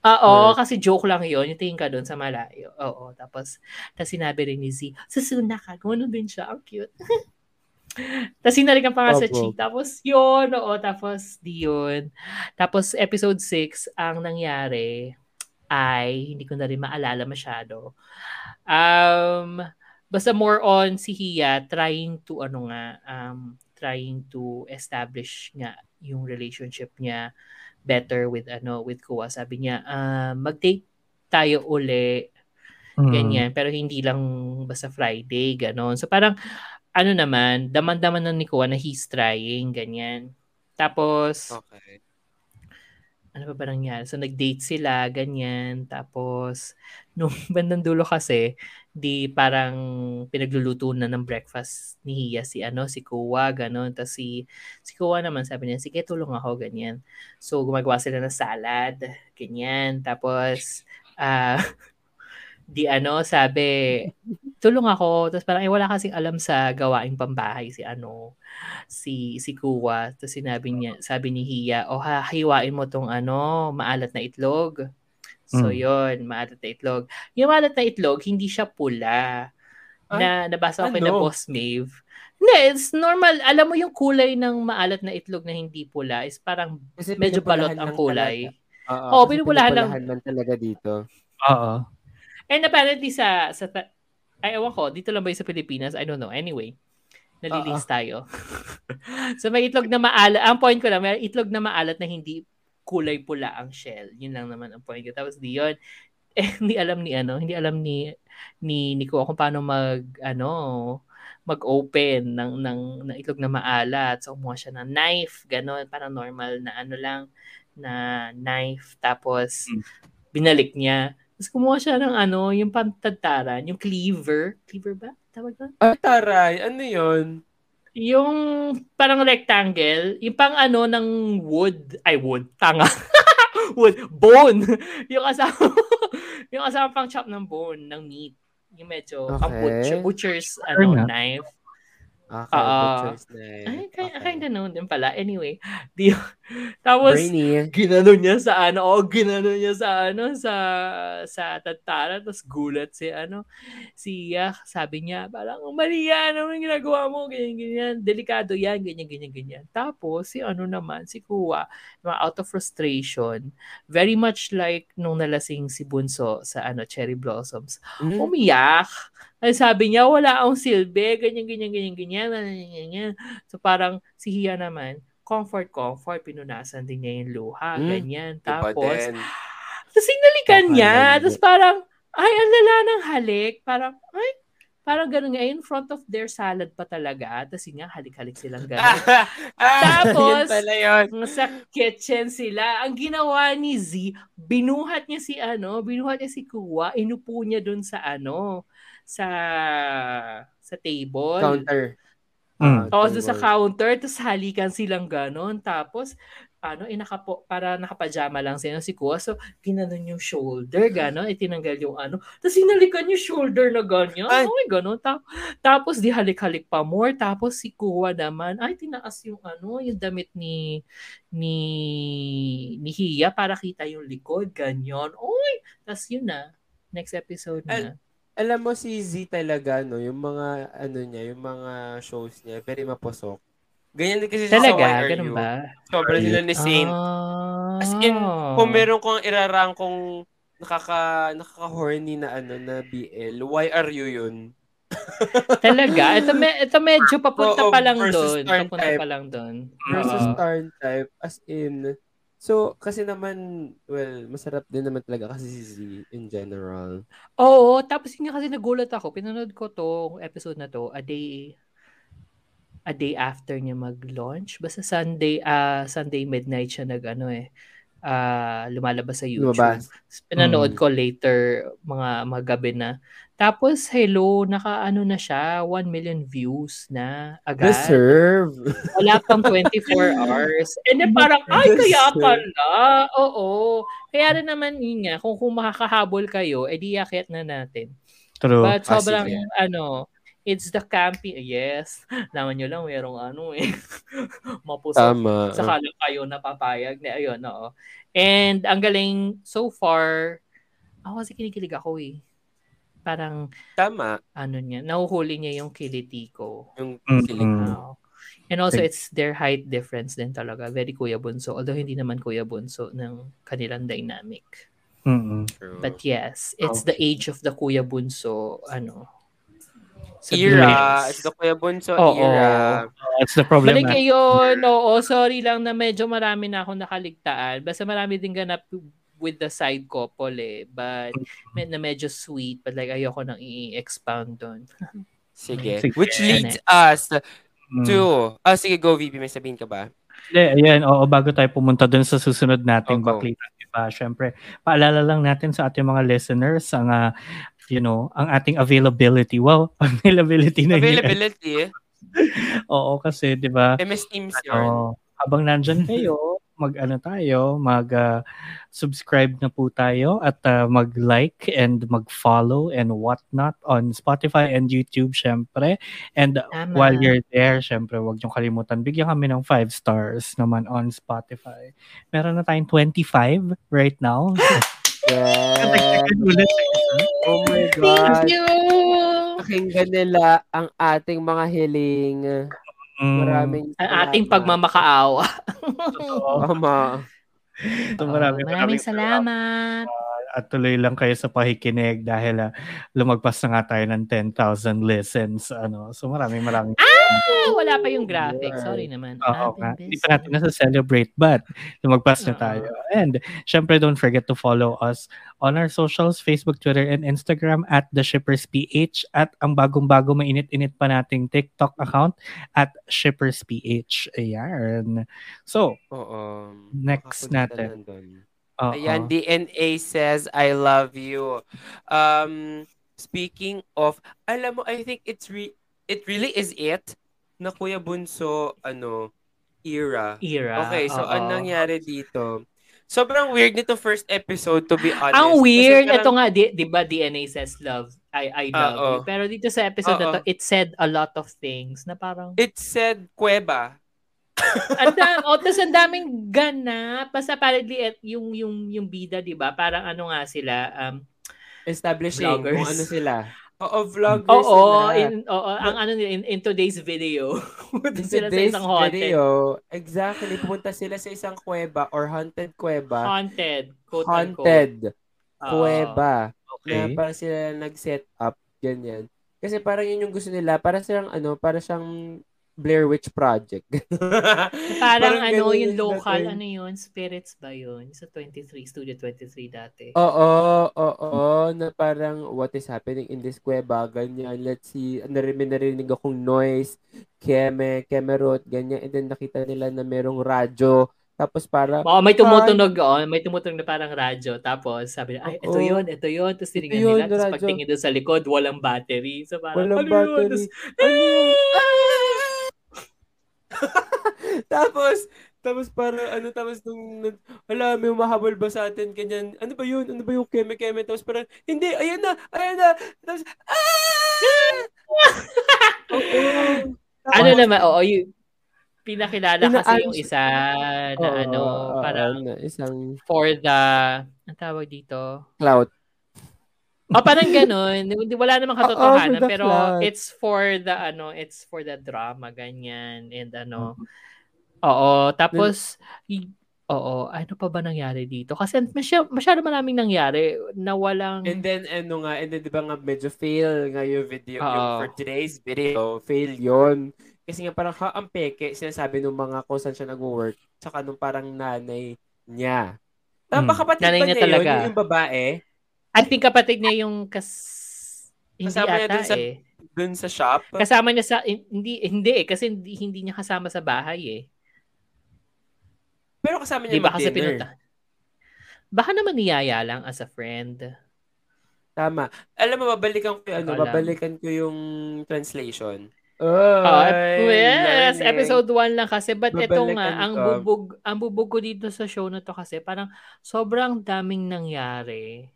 Oo, Hurt. kasi joke lang yon Yung tingin ka doon sa malayo. Oo, tapos, tapos sinabi rin ni Z, susuna ka. Gano'n din siya. Ang cute. tapos hinalikan pa nga sa cheek. Tapos yun, oo, tapos di yun. Tapos episode 6, ang nangyari ay, hindi ko na rin maalala masyado. Um, basta more on si Hia trying to ano nga um trying to establish nga yung relationship niya better with ano with Kuya. Sabi niya, ah, mag-date tayo uli Mm. ganyan pero hindi lang basta Friday ganon. So parang ano naman, daman-daman na ni Kuya na he's trying ganyan. Tapos Okay. ano pa ba nangyari? So, nag-date sila, ganyan. Tapos, nung bandang dulo kasi, di parang pinagluluto na ng breakfast ni Hia si ano, si Kuwa, ganon. Tapos si, si Kuwa naman sabi niya, sige, tulong ako, ganyan. So, gumagawa sila ng salad, ganyan. Tapos, ah, di ano, sabi, tulong ako. Tapos parang, eh, wala kasing alam sa gawaing pambahay si ano, si si Kuwa. Tapos sinabi niya, sabi ni Hia, oh, ha, hiwain mo tong ano, maalat na itlog. So, Mm. yon maalat na itlog. Yung maalat na itlog, hindi siya pula. na nabasa ko ano? na Boss Mave. Hindi, it's normal. Alam mo yung kulay ng maalat na itlog na hindi pula is parang Kasi medyo balot ang kulay. Oo, kasi pinupulahan lang. pinupulahan lang talaga dito. Oo. And apparently sa, sa ay ewan ko, dito lang ba yung sa Pilipinas? I don't know. Anyway, nalilings tayo. so may itlog na maalat. Ang point ko lang, may itlog na maalat na hindi kulay pula ang shell. Yun lang naman ang point ko. Tapos di yun, eh, hindi alam ni ano, hindi alam ni ni Nico kung paano mag ano mag-open ng ng ng itlog na maalat. So kumuha siya ng knife, ganun, parang normal na ano lang na knife tapos Mm. binalik niya. Tapos kumuha siya ng ano, yung pantagtaran, yung cleaver. Cleaver ba? Tawag ba? Ay, taray. Ano yun? Yung parang rectangle, yung pang ano ng wood, ay wood, tanga. wood, bone. yung kasama, yung kasama pang chop ng bone, ng meat. Yung medyo pang Okay. butcher, butcher's Sure ano, na. knife. Okay, Oo. butcher's knife. Ay, kaya, Okay. kinda noon din pala. Anyway, di, tapos, Brainy. ginano niya sa ano, o ginano niya sa ano, sa, sa tantara, tapos gulat si ano, si Yak, sabi niya, parang, mali yan, ano yung ginagawa mo, ganyan, ganyan, delikado yan, ganyan, ganyan, ganyan. Tapos, si ano naman, si Kuwa, mga out of frustration, very much like nung nalasing si Bunso sa ano, Cherry Blossoms, Mm. umiyak. Ay sabi niya, wala akong silbi, ganyan, ganyan, ganyan, ganyan, ganyan, ganyan. So parang si Hia naman, comfort, comfort, pinunasan din niya yung luha, Mm, ganyan. Tapos. Tapos sinalikan niya. Tapos parang, ay, ang lala ng halik. Parang, ay, parang ganun nga. In front of their salad pa talaga. Tapos yun nga, halik-halik silang ganun. Tapos, yun pala yun. sa kitchen sila. Ang ginawa ni Z, binuhat niya si ano, binuhat niya si Kuwa, inupo niya dun sa ano, sa sa table. Counter. Mm. Tapos doon sa counter, tapos halikan silang ganon. Tapos, ano, eh, nakapo, para nakapajama lang sila si Kuya. So, ginanon yung shoulder, ganon. Itinanggal yung ano. Tapos, hinalikan yung shoulder na ganyan. Ay! Ay, ganon. Ta- tapos, di halik-halik pa more. Tapos, si Kuya naman, ay, tinaas yung ano, yung damit ni ni ni Hiya para kita yung likod, ganyan. Uy! Tapos, yun na. Next episode na. Alam mo si Z talaga, no, yung mga, ano niya, yung mga shows niya, very mapusok. Ganyan din kasi siya sa Talaga? Why Are Ganun You. ba? Sobrang sila ni Saint. Ah. As in, kung meron kong irarang kung nakaka, nakaka-horny na ano, na BL, why are you yun? Talaga? Ito, me, ito medyo papunta Oo, pa lang versus doon. turn Papunta type. pa lang doon. Versus Oo. turn type, as in, so, kasi naman, well, masarap din naman talaga kasi si Z in general. Oo, tapos yun nga kasi nagulat ako. Pinanood ko to episode na to a day a day after niya mag-launch. Basta Sunday ah Sunday midnight siya nag ano eh ah lumalabas sa YouTube. Lumabas. Pinanood Mm. ko later mga mga gabi na. Tapos hello, naka ano na siya, 1 million views na agad. Deserve. Wala pang 24 hours. And then parang, ay, kaya pala. Oo. Kaya rin naman yun nga, kung, kung makakahabol kayo, edi yakit na natin. True. But Ah, sobrang, sige. ano, it's the campy, yes. Naman nyo lang, merong ano eh. Mapusok. Tama. Saka lang kayo napapayag. Na, ayun, oo. And ang galing, so far, ako kasi kinikilig ako eh. Parang, Tama. ano niya, nahuhuli niya yung kiliti ko. Yung Mm-mm. kilig. Wow. And also, it's their height difference din talaga. Very Kuya Bunso. Although, hindi naman Kuya Bunso ng kanilang dynamic. True. But yes, it's the age of the Kuya Bunso, ano. era. It's the Kuya Bunso Oo. era. That's the problem. Balik yun. Oo, sorry lang na medyo marami na akong nakaligtaan. Basta marami din ganap with the side couple eh. But med- na medyo sweet. But like, ayoko nang i-expound doon. Sige. Sige. Which leads Next. us Mm. to... Ah, sige, go, VP. May sabihin ka ba? Hindi, ayan, oo, bago tayo pumunta dun sa susunod nating Ogo. baklita, diba? Syempre, paalala lang natin sa ating mga listeners ang, ah, you know, ang ating availability. Well, availability na yun. Availability. Oo, kasi, di ba? MS Teams yun. Oh, habang nandyan kayo, mag ano tayo, mag ah, subscribe na po tayo at ah, mag-like and mag-follow and whatnot on Spotify and YouTube syempre. And Tama. while you're there, syempre wag niyo kalimutan bigyan kami ng 5 stars naman on Spotify. Meron na tayong 25 right now. Yes. Oh my Thank God. you! Pakinggan nila ang ating mga hiling. Mm, Maraming Ang ating salamat. pagmamakaawa. totoo. Tama. So, maraming, Oh, maraming salamat. At tuloy lang kayo sa pakikinig dahil ah, lumagpas na nga tayo ng 10,000 listens. Ano. So maraming maraming Ah, wala pa yung graphic. Sorry naman. Oo nga. Hindi pa natin nasa-celebrate but lumagpas na tayo. And syempre don't forget to follow us on our socials, Facebook, Twitter, and Instagram at The Shippers PH at ang bagong-bago mainit-init pa nating TikTok account at Shippers PH. Ayan. So, Oo. Next natin. Oo. Ayan, DNA says, I love you. Um, speaking of, alam mo, I think it's re it really is it na Kuya Bunso, ano, era. Era. Okay, so oo. anong nangyari dito? Sobrang weird nito first episode, to be honest. Ang weird. parang- Ito nga, di, di ba DNA says love. I, I love Oo. you. Pero dito sa episode na Oo. to, it said a lot of things na parang, It said Cueva. Ang dam, oh, tas ang daming ganap. Basta apparently, et, yung, yung, yung bida, di ba? Parang ano nga sila, um, Establishing Vloggers. kung ano sila. Oo, vloggers Oo, sila. in, oo, ang ano nila, in, in today's video. Punta In sila sa isang haunted. video, exactly, pumunta sila sa isang kuweba or haunted kuweba. Haunted. Quote Haunted unquote. kuweba. Na Okay. parang sila nag-set up, ganyan. Kasi parang yun yung gusto nila. Para silang, ano, para siyang Blair Witch Project. Parang, ano, ganun yung local, dating. ano yun, spirits ba yun? Sa 23, Studio 23 dati. Oo, oo, na parang what is happening in this kuweba, ganyan. Let's see, narinig, narinig akong noise, keme, kemerot, ganyan. And then nakita nila na merong radyo. Tapos para, Oo, may tumutunog, oh, may tumutunog na parang radyo. Tapos sabi nila, ay, ito Oo. yun, ito yun. Tapos tinignan yun, nila. Tapos pagtingin doon sa likod, walang battery. So parang, walang ano yun? battery. Tapos, Ano yun? tapos, tapos para ano, tapos nung, wala, may umahabol ba sa atin, ganyan, ano ba yun, ano ba yung keme-keme, tapos parang, hindi, ayan na, ayan na, tapos, ah! Oo. ano naman, oo, yung pinakilala kasi yung isa na oo, ano, parang isang for the, ang tawag dito? clout. O parang ganun, hindi wala namang katotohanan, the pero plot. it's for the ano, it's for the drama ganyan and ano. Oo, tapos y- oo, ano pa ba nangyari dito? Kasi masyado, masyado maraming nangyari na walang And then, ano nga, and then, di ba nga, medyo fail nga yung video, yung Oo. for today's video, fail yon Kasi nga parang, ha, ang peke, sinasabi ng mga kung saan siya nag-work, saka nung parang nanay niya. Tama, Hmm. kapatid Nanay ba niya niya yun? talaga. Yung, yung babae? I think kapatid niya yung kas hindi Kasama niya dun sa- eh. Dun sa shop? Kasama niya sa hindi hindi eh kasi hindi, hindi niya kasama sa bahay eh. Pero kasama niya ba kasi mag-dinner. pinunta? Baka naman niyaya lang as a friend. Tama. Alam mo, babalikan ko yung, ano, babalikan ko yung translation. Ah, Ay, yes, learning. episode 1 lang kasi but ito nga ang bubog ang bubog ko dito sa show na to kasi parang sobrang daming nangyari.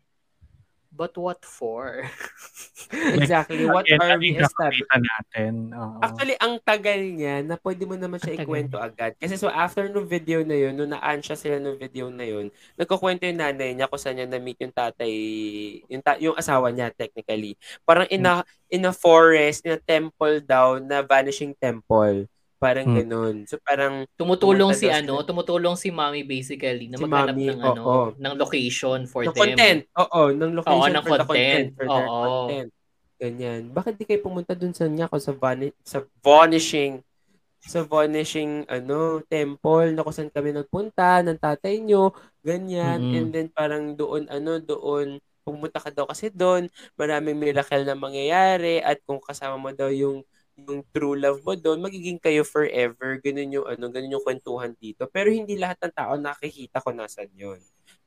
But what for? Exactly. What Again, are we establishing? natin? Oo. Actually, ang tagal niya na pwede mo naman siya ikwento agad. Kasi so after nung video na yun, nung naan siya sila nung video na yun, nagkukwento yung nanay niya kung saan niya na-meet yung tatay, yung, ta- yung asawa niya technically. Parang in a, in a forest, in a temple daw, na vanishing temple. Parang Hmm. ganun. So parang, Tumutulong si daw ano, tumutulong si Mommy basically na Si maghanap Mommy, ng ano, oo. ng location for ng them. content. Oo, ng location ng for the content. content. For their Oo. content. Ganyan. Bakit di kayo pumunta dun sa niya sa, vani- sa vanishing sa vanishing ano temple na kung saan kami nagpunta ng tatay nyo ganyan Mm-mm. and then parang doon ano doon pumunta ka daw kasi doon maraming miracle na mangyayari at kung kasama mo daw yung yung true love mo doon magiging kayo forever. Ganun yung ano ganun yung kwentuhan dito. Pero hindi lahat ng tao nakikita kung nasan yun.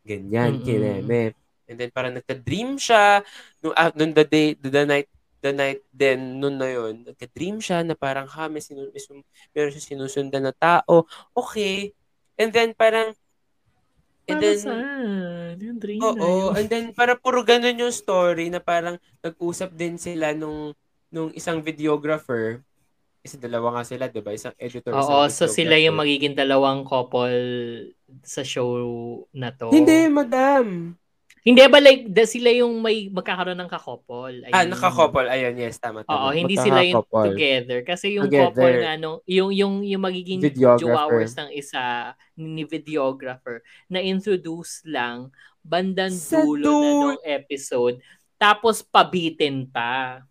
Ganyan Mm-mm. kineme and then parang nagka-dream siya. Nung, ah, nung the day the night the night then noon na yun nagka-dream siya na parang ha may, sinu- may sum- meron siya sinusundan na tao. Okay. And then parang and Para then saan? Yung dream Oo, yun. and then para puro ganun yung story na parang nag-usap din sila nung nung isang videographer. Kasi dalawa nga sila, 'di ba? Isang editor, Oo, isang so sila yung magiging dalawang couple sa show na to. Hindi, madam. Hindi ba like the, sila yung may magkakaroon ng kakopol? Ah, Ayun. naka-couple. Ayun, yes, tama, Oo, tama. hindi sila yung together. Kasi yung Together. couple nga, no, yung, yung, yung magiging hours ng isa ni videographer na introduce lang bandang dulo na ng episode tapos pabitin pa.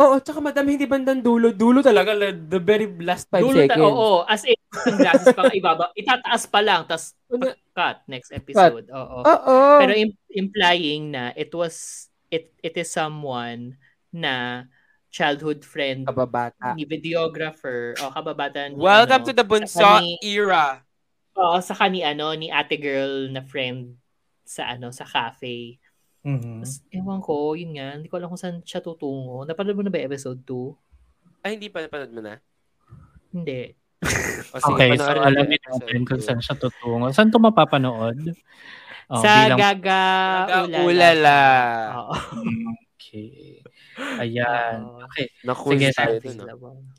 Oo, tsaka madam, hindi bandang dulo. Dulo talaga, la- the very last five Dulo ta- seconds. oo, as in, glasses pa ibaba, itataas pa lang, tas Una- cut next episode. Oo. Oo. Pero im- implying na it was it it is someone na childhood friend kababata. ni videographer o kababata ni Welcome ano, to the Bunso ni- era. Oo, sa ni ano ni ate girl na friend sa ano sa cafe. Mhm. Tas, ewan ko, yun nga, hindi ko alam kung saan siya tutungo. Napanood mo na ba episode 2? Ay, hindi pa napanood mo na? Hindi. O, sige, Okay, so panoorin alam natin niyo episode natin kung saan siya tutungo. Saan ito mapapanood? Oh, sa bilang- Gaga Ulala. Ulala. Oo. Okay. Ayan. Okay. Naku, Sige, tayo?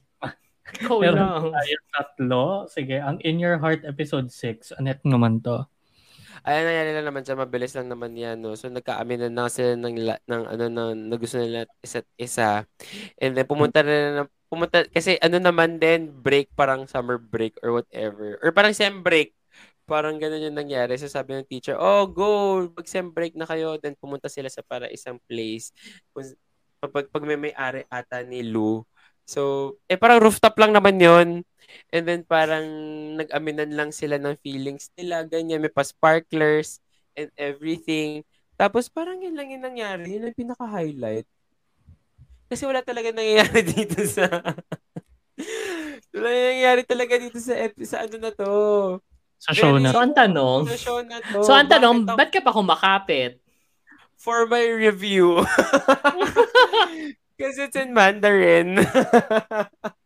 Ikaw Meron tayong tatlo. Sige, ang In Your Heart episode 6. Anet naman to. Ayan, nangyari lang naman siya, mabilis lang naman yan, no? So, nagkaaminan na sila ng, ng ano, ng, na gusto nila isa't isa. And then, pumunta na na, pumunta, kasi ano naman din, break, parang summer break or whatever. Or parang sem break. Parang ganun yung nangyari. So, sabi ng teacher, oh, go, mag sem break na kayo. Then, pumunta sila sa para isang place. Kung, pag, pag may may-ari ata ni Lou, So, eh parang rooftop lang naman yon And then parang nag-aminan lang sila ng feelings nila, ganyan, may pa-sparklers and everything. Tapos parang yun lang yung nangyari, yun ang pinaka-highlight. Kasi wala talaga nangyayari dito sa... wala nangyayari talaga dito sa, sa ano na to. Sa show na. So, ang tanong, Sa show na to. so, ang tanong, ba't ka pa kumakapit? For my review. Kasi it's in Mandarin.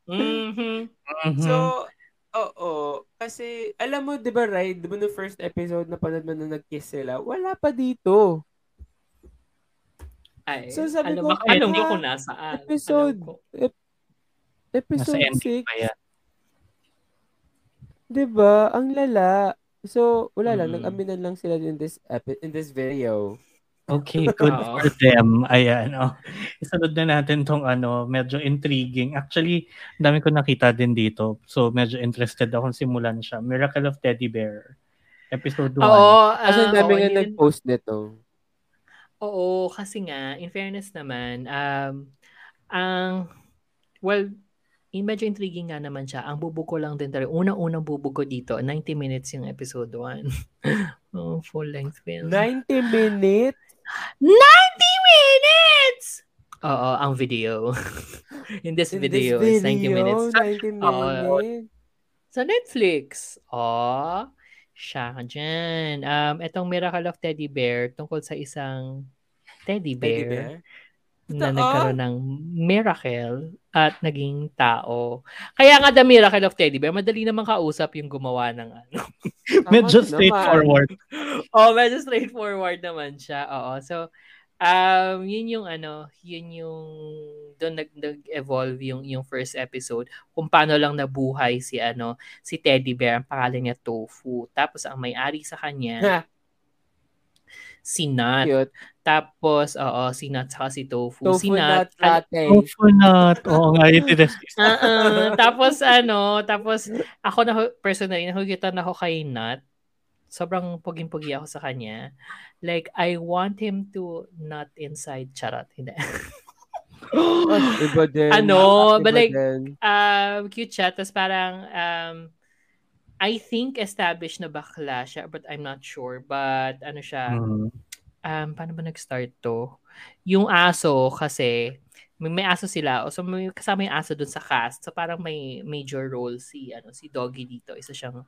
Mhm. Mhm. So, oo. Kasi, alam mo, di ba, right? Di ba no first episode na panood mo na nag-kiss sila? Wala pa dito. Ay, So, sabi alam ko, ba, alam ano, ko kung nasaan. episode. Alam ko. Ep- episode ending 6. pa yan. Di ba? Ang lala. So, wala lang. Mm. Nag-aminan lang sila in this epi- in this video. Okay, good Oo. for them. Ayan, oh. Isunod na natin tong ano, medyo intriguing. Actually, ang dami ko nakita din dito. So, medyo interested akong simulan siya. Miracle of Teddy Bear. Episode 1. Oo, Kasi ah, ang dami oo, nga yun- nag-post nito. Oo, kasi nga, in fairness naman, um, ang, well, in medyo intriguing nga naman siya. Ang bubog ko lang din talaga. Unang-unang bubog ko dito, 90 minutes yung episode 1. oh, full length film. 90 minutes? 90 minutes! Oo, ang video. in this In video, this is 90 minutes. 90 Oo. minutes. Sa Netflix. Oh, siya ka dyan. Um, itong Miracle of Teddy Bear tungkol sa isang teddy bear, Teddy bear? Na Totoo? nagkaroon ng miracle at naging tao. Kaya nga the Miracle of Teddy Bear, madali naman kausap yung gumawa ng ano. medyo straightforward. oh, medyo straightforward naman siya. Oo. So, um, yun yung ano, yun yung doon nag, nag-evolve yung yung first episode kung paano lang nabuhay si ano si Teddy Bear ang pangalan niya Tofu tapos ang may-ari sa kanya si Nut Cute. tapos oo si Nut saka si Tofu, si Tofu Nut nut latte. Coconut. Oo nga, yun din. Ah. tapos ano, tapos ako na personally nakikita na ako kay Nat. Sobrang puging-pugi ako sa kanya. Like I want him to not inside charot. Hindi. Ah, iba din. Ano, Iba but like, din. um, cute siya. Tapos parang, um, I think established na bakla siya, but I'm not sure. But ano siya, Mm. um, paano ba nag-start to? Yung aso kasi, may, may aso sila. O so may kasama yung aso dun sa cast. So parang may major role si ano si Doggy dito. Isa siyang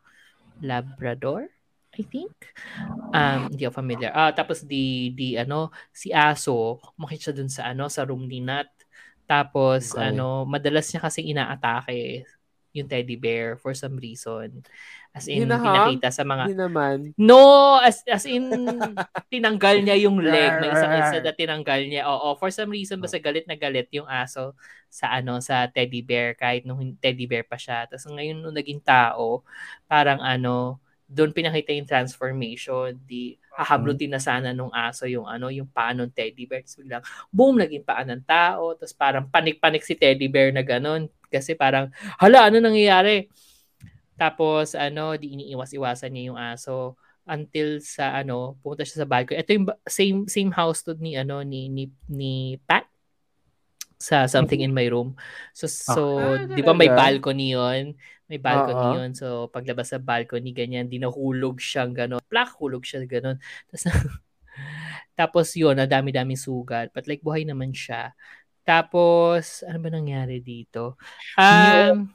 Labrador, I think. Um, hindi ako familiar. Ah, tapos di di ano si aso, umakit siya dun sa ano sa room ni Nat. Tapos Okay. ano, madalas niya kasi inaatake yung teddy bear for some reason. As in, Hinahang? pinakita sa mga Hindi naman. No, as as in tinanggal niya yung leg, may isang isa na tinanggal niya. Oo, for some reason basta galit na galit yung aso sa ano sa teddy bear kahit nung teddy bear pa siya. Tapos ngayon nung naging tao, parang ano, doon pinakita yung transformation. Di hahablutin na sana nung aso yung ano, yung paa ng teddy bear. Tapos biglang, boom, naging paa ng tao. Tapos parang panik-panik si teddy bear na ganun. Kasi parang, hala, ano nangyayari? Tapos ano, di iniiwas-iwasan niya yung aso until sa ano, pumunta siya sa balcony. Ito yung same same house to ni ano ni ni, ni Pat sa Something in My Room. So so Ah, 'di ba may balcony 'yon? May balcony Oo. 'yon. So paglabas sa balcony ganyan, dinahulog siyang gano'n. Plak hulog siya gano'n. Tapos tapos 'yun, ang dami-daming sugat. But like buhay naman siya. Tapos ano ba nangyari dito? Um,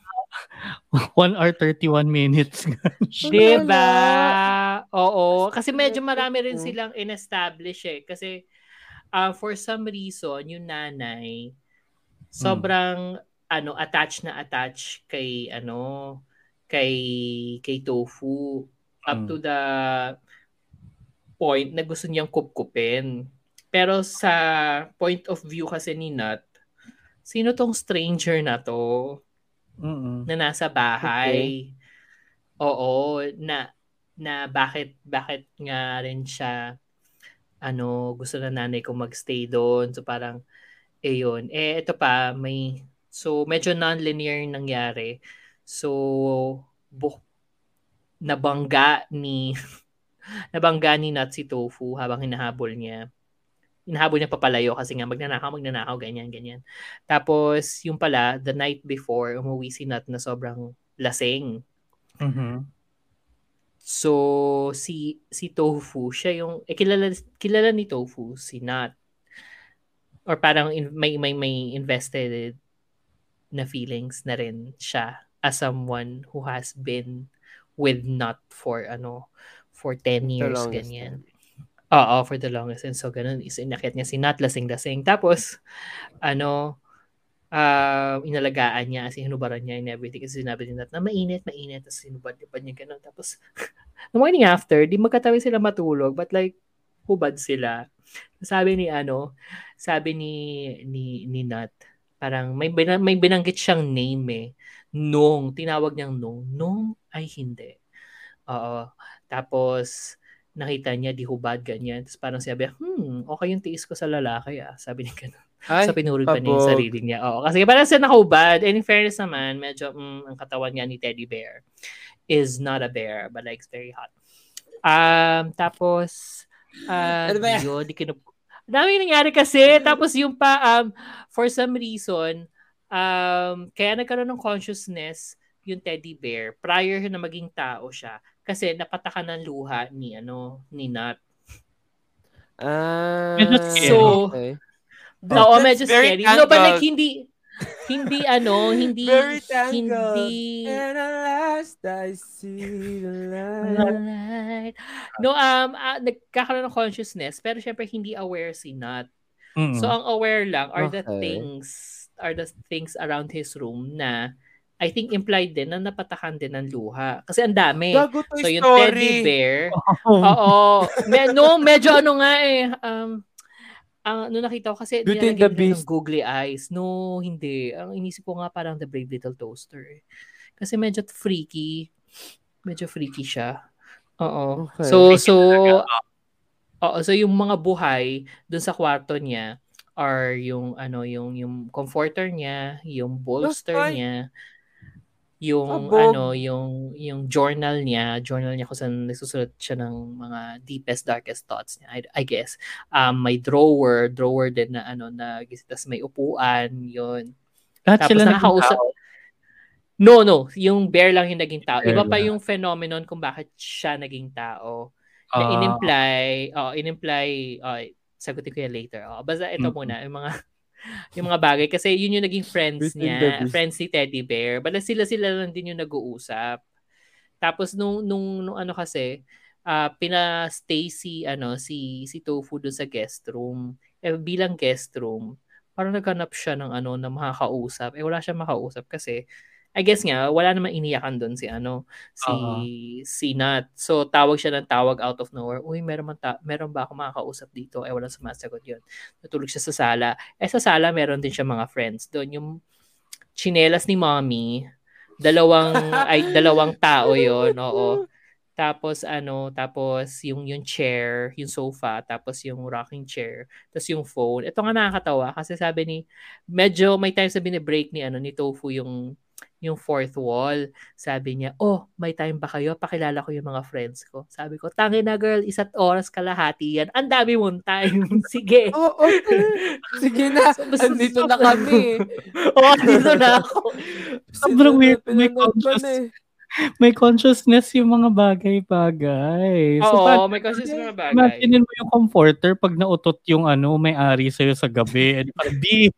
1 hour 31 minutes. Diba? Oo. Kasi medyo marami rin silang in-establish eh. Kasi uh, for some reason, yung nanay, sobrang ano attached na attached kay ano kay kay Tofu up Hmm. to the point na gusto niyang kupkupin. Pero sa point of view kasi ni Nat, sino tong stranger na to? Mm-mm. na nasa bahay. Oo, na na bakit bakit nga rin siya ano gusto na nanay ko magstay doon. So parang eh yun. Eh ito pa may so medyo non-linear nangyari. So bu nabangga ni nabangga ni Nat si Tofu habang hinahabol niya. Inahabol niya papalayo kasi nga magnanakaw, magnanakaw, ganyan, ganyan. Tapos, yung pala, the night before, umuwi si Nat na sobrang lasing. Mhm. So, si si Tofu, siya yung, eh, kilala, kilala ni Tofu, si Nat. Or parang in, may, may, may invested na feelings na rin siya as someone who has been with Nat for, ano, for 10 years, ganyan. Oo, for the longest. And so, ganun, is inakit niya si Nat, lasing-lasing. Tapos, ano, ah inalagaan niya, kasi hinubaran niya and everything. Kasi sinabi ni Nat na mainit, mainit. Tapos hinubad-hubad niya ganun. Tapos, the morning after, di magkatabi sila matulog, but like, hubad sila. Sabi ni ano, sabi ni ni ni Nat, parang may bina, may binanggit siyang name eh. Nung, tinawag niyang Nung. Nung ay hindi. Oo. Tapos nakita niya di hubad ganyan. Tapos parang sabi, hmm, okay yung tiis ko sa lalaki ah. Sabi niya ganun. Ay, sa pinuri pa niya yung sarili niya. Oo. Kasi parang siya nakahubad. And in fairness naman, medyo mm, ang katawan niya ni Teddy Bear is not a bear, but like very hot. Um, tapos, uh, Ano yun, di kinup- Dami nangyari kasi. Tapos yung pa, um, for some reason, um, kaya nagkaroon ng consciousness yung teddy bear prior na maging tao siya kasi napatakan ng luha ni ano ni Nat. Ah, scary. So, okay. Oo, That's medyo very scary. No, but like tangled. hindi hindi ano, hindi Very tangled. hindi And at last I see the light. No, um, ah, nagkakaroon ng consciousness, pero syempre hindi aware si Nat. Mm. So, ang aware lang are the Okay. things, are the things around his room na I think implied din na napatakan din ng luha. Kasi ang dami. Gago So, yung Story. teddy bear, Oh. oo. Me, no, medyo ano nga eh. Um, ang ano nakita ko kasi Beauty and the nila ng Beast. googly eyes. No, hindi. Ang inisip ko nga parang The Brave Little Toaster. eh. Kasi medyo freaky. Medyo freaky siya. Oo. Okay. So, so, oo, so yung mga buhay dun sa kwarto niya are yung ano yung yung comforter niya, yung bolster niya, yung Abog. ano yung yung journal niya, journal niya kung saan nagsusulat siya ng mga deepest darkest thoughts niya. I, I guess. Um may drawer, drawer din na ano na tas may upuan, yun. Lahat Tapos sila nakakausap. No, no. Yung bear lang yung naging tao. Iba pa yung phenomenon kung bakit siya naging tao. Na Ah. in-imply, oh, in-imply, oh, sagutin ko yan later. Oh, basta ito Mm. muna, yung mga yung mga bagay. Kasi yun yung naging friends niya. Friends ni Teddy Bear. Bala sila-sila lang din yung nag-uusap. Tapos nung, nung, nung ano kasi, ah pina-stay si, ano, si, si Tofu dun sa guest room. Eh, bilang guest room, parang naghanap siya ng ano, na makakausap. Eh, wala siya makausap kasi I guess nga, wala naman iniyakan doon si ano, si Oo. si Nat. So tawag siya ng tawag out of nowhere. Uy, meron man ta- meron ba ako makakausap dito? Eh wala sumasagot 'yon. Natulog siya sa sala. Eh sa sala meron din siya mga friends doon. Yung chinelas ni Mommy, dalawang ay dalawang tao 'yon, oo. Tapos ano, tapos yung yung chair, yung sofa, tapos yung rocking chair, tapos yung phone. Ito nga nakakatawa kasi sabi ni medyo may time sabi ni break ni ano ni Tofu yung yung fourth wall. Sabi niya, "Oh, may time ba kayo? Pakilala ko yung mga friends ko." Sabi ko, "Tangin na girl, isa't oras kalahati yan. Ang dami mong time. Sige." Oo, oh, sige na. So, basta- Andito na kami. oh, dito na ako. Sobrang weird. May conscious, eh. may consciousness yung mga bagay-bagay. So, Oo, pag, may kasi mga bagay. imagine mo yung comforter pag nautot yung ano, may-ari sa'yo sa gabi. And parang, B,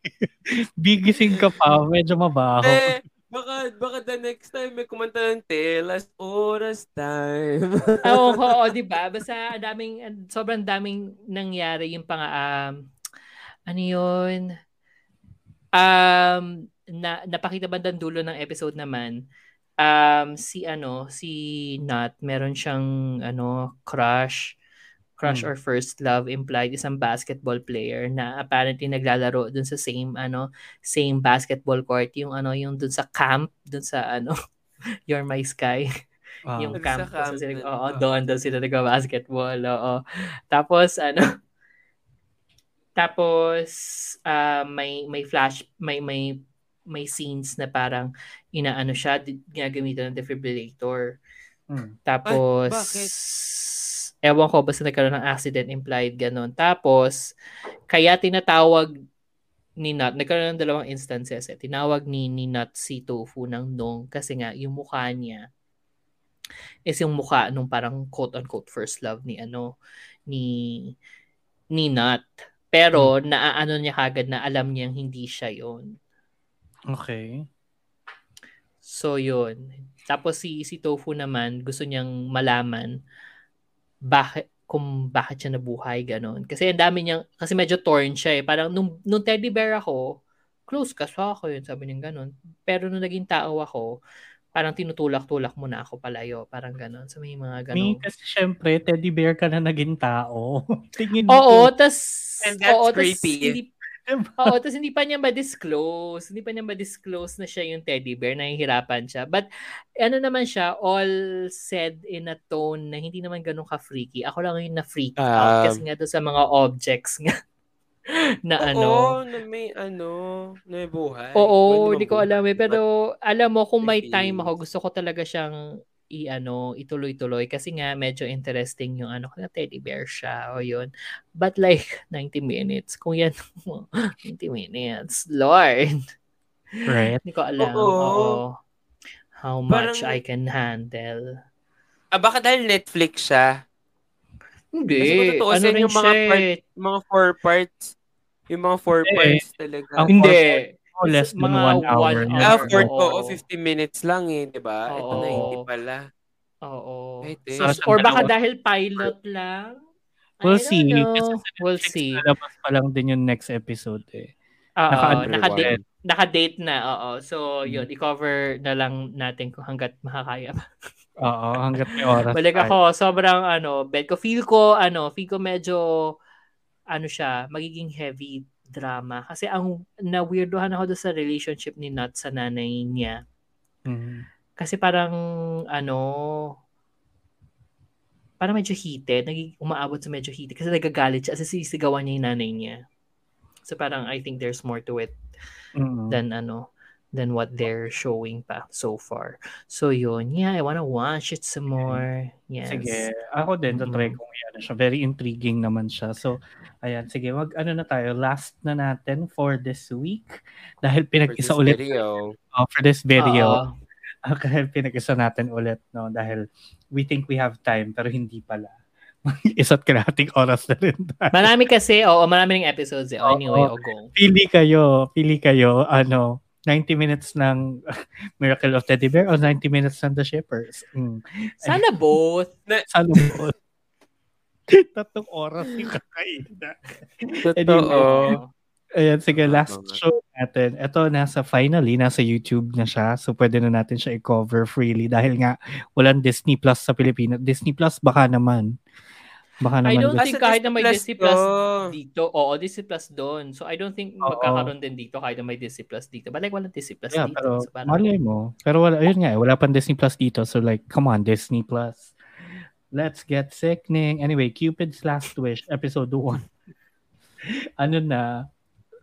B, gising ka pa. Medyo mabaho. Eh, baka, baka the next time may kumanta ng Telas Oras Time. Oo, oo, di ba? Basta daming, ang- sobrang daming nangyari yung pang, um, ano yun? Um, na, napakita bandang dulo ng episode naman, um, si ano, si Nat, meron siyang, ano, crush, crush Hmm. or first love implied isang basketball player na apparently naglalaro dun sa same ano same basketball court yung ano yung dun sa camp dun sa ano You're My Sky Ah. yung camp, sa saan sila, camp, oo, oo. doon doon sila nagba-basketball, oo. Tapos ano tapos ah, may may flash may may may scenes na parang inaano siya ginagamitan ng defibrillator. Hmm. Tapos bakit? Ewan ko, basta nagkaroon ng accident implied, ganun. Tapos, kaya tinatawag ni Nut, nagkaroon ng dalawang instances eh. Tinawag ni, ni Nut si Tofu ng Nong kasi nga yung mukha niya is yung mukha nung parang quote-unquote first love ni ano, ni ni Nut. Pero hmm. naaano niya kagad na alam niyang hindi siya yon Okay. So yun. Tapos si si Tofu naman gusto niyang malaman bakit kung bakit siya nabuhay, ganun. Kasi ang dami niyang, kasi medyo torn siya eh. Parang nung, nung teddy bear ako, close ka sa akin, sabi niya ganun. Pero nung naging tao ako, parang tinutulak-tulak mo na ako palayo. Parang ganun. So may mga ganun. Me, kasi syempre, teddy bear ka na naging tao. Tingin Oo, tas... And that's oo, creepy. Tas, hindi, Oo, tapos hindi pa niya ma-disclose. Hindi pa niya ma-disclose na siya yung teddy bear. Nahihirapan siya. But ano naman siya, all said in a tone na hindi naman ganun ka-freaky. Ako lang yung na-freak um, out kasi nga doon sa mga objects nga. na oo, ano. Oo, na may ano, na may buhay. Oo, hindi ko alam eh. Pero alam mo, kung may time ako, gusto ko talaga siyang i-ano, ituloy-tuloy kasi nga medyo interesting yung ano, na teddy bear siya o yun. But like 90 minutes, kung yan 90 minutes, Lord. Right. Hindi ko alam. Oo. Oo. How much Parang, I can handle. Ah, baka dahil Netflix siya. Hindi. Kasi totoo ano yung mga, part, mga four parts. Yung mga four eh, parts talaga. Ang hindi. Oh, less than one hour. One hour. Ah, for oh, 50 minutes lang eh, di ba? Ito na, hindi pala. Oo. Right, eh. so, or baka dahil pilot lang. We'll see. Know. We'll see. Lalabas pa lang din yung next episode eh. Oo, naka-date, naka-date na, oo. So, hmm. yun, i-cover na lang natin kung hanggat makakaya pa. oo, hanggat may oras. Balik ako, sobrang ano, bed ko. Feel ko, ano, feel ko medyo, ano siya, magiging heavy drama. Kasi ang na-weirdohan ako doon sa relationship ni Nat sa nanay niya. Mm-hmm. Kasi parang, ano, parang medyo heated. Naging umaabot sa medyo heated. Kasi nagagalit siya. Kasi sisigawan niya yung nanay niya. So parang I think there's more to it mm-hmm. than ano than what they're showing pa so far. So yun, yeah, I wanna watch it some more. Yes. Sige, ako din, mm-hmm. try kong yan siya. Very intriguing naman siya. So, ayan, sige, wag ano na tayo, last na natin for this week. Dahil pinag-isa ulit. Video. Oh, for this video. Uh-oh. Dahil pinag-isa natin ulit, no? Dahil we think we have time, pero hindi pala. isa't kalahating oras na rin tayo. Marami kasi, oo, marami ng episodes eh. Anyway, oh, oh. go. Pili kayo, pili kayo, ano, 90 minutes ng Miracle of Teddy Bear o 90 minutes ng The Shippers? Mm. Sana both. Sana both. Tatlong oras yung kakain na. Totoo. Ayan, sige, last show natin. Ito, nasa finally, nasa YouTube na siya. So, pwede na natin siya i-cover freely dahil nga walang Disney Plus sa Pilipinas. Disney Plus baka naman. Baka naman I don't think kahit na may Disney Plus dito. Oo, Disney Plus doon. So I don't think Oo. magkakaroon din dito kahit na may Disney Plus dito. But like walang Disney Plus yeah, dito. Pero, so, parang... malay mo. Pero wala, ayun nga, eh, wala pang Disney Plus dito. So like, come on, Disney Plus. Let's get sickening. Anyway, Cupid's Last Wish, episode 1. ano na,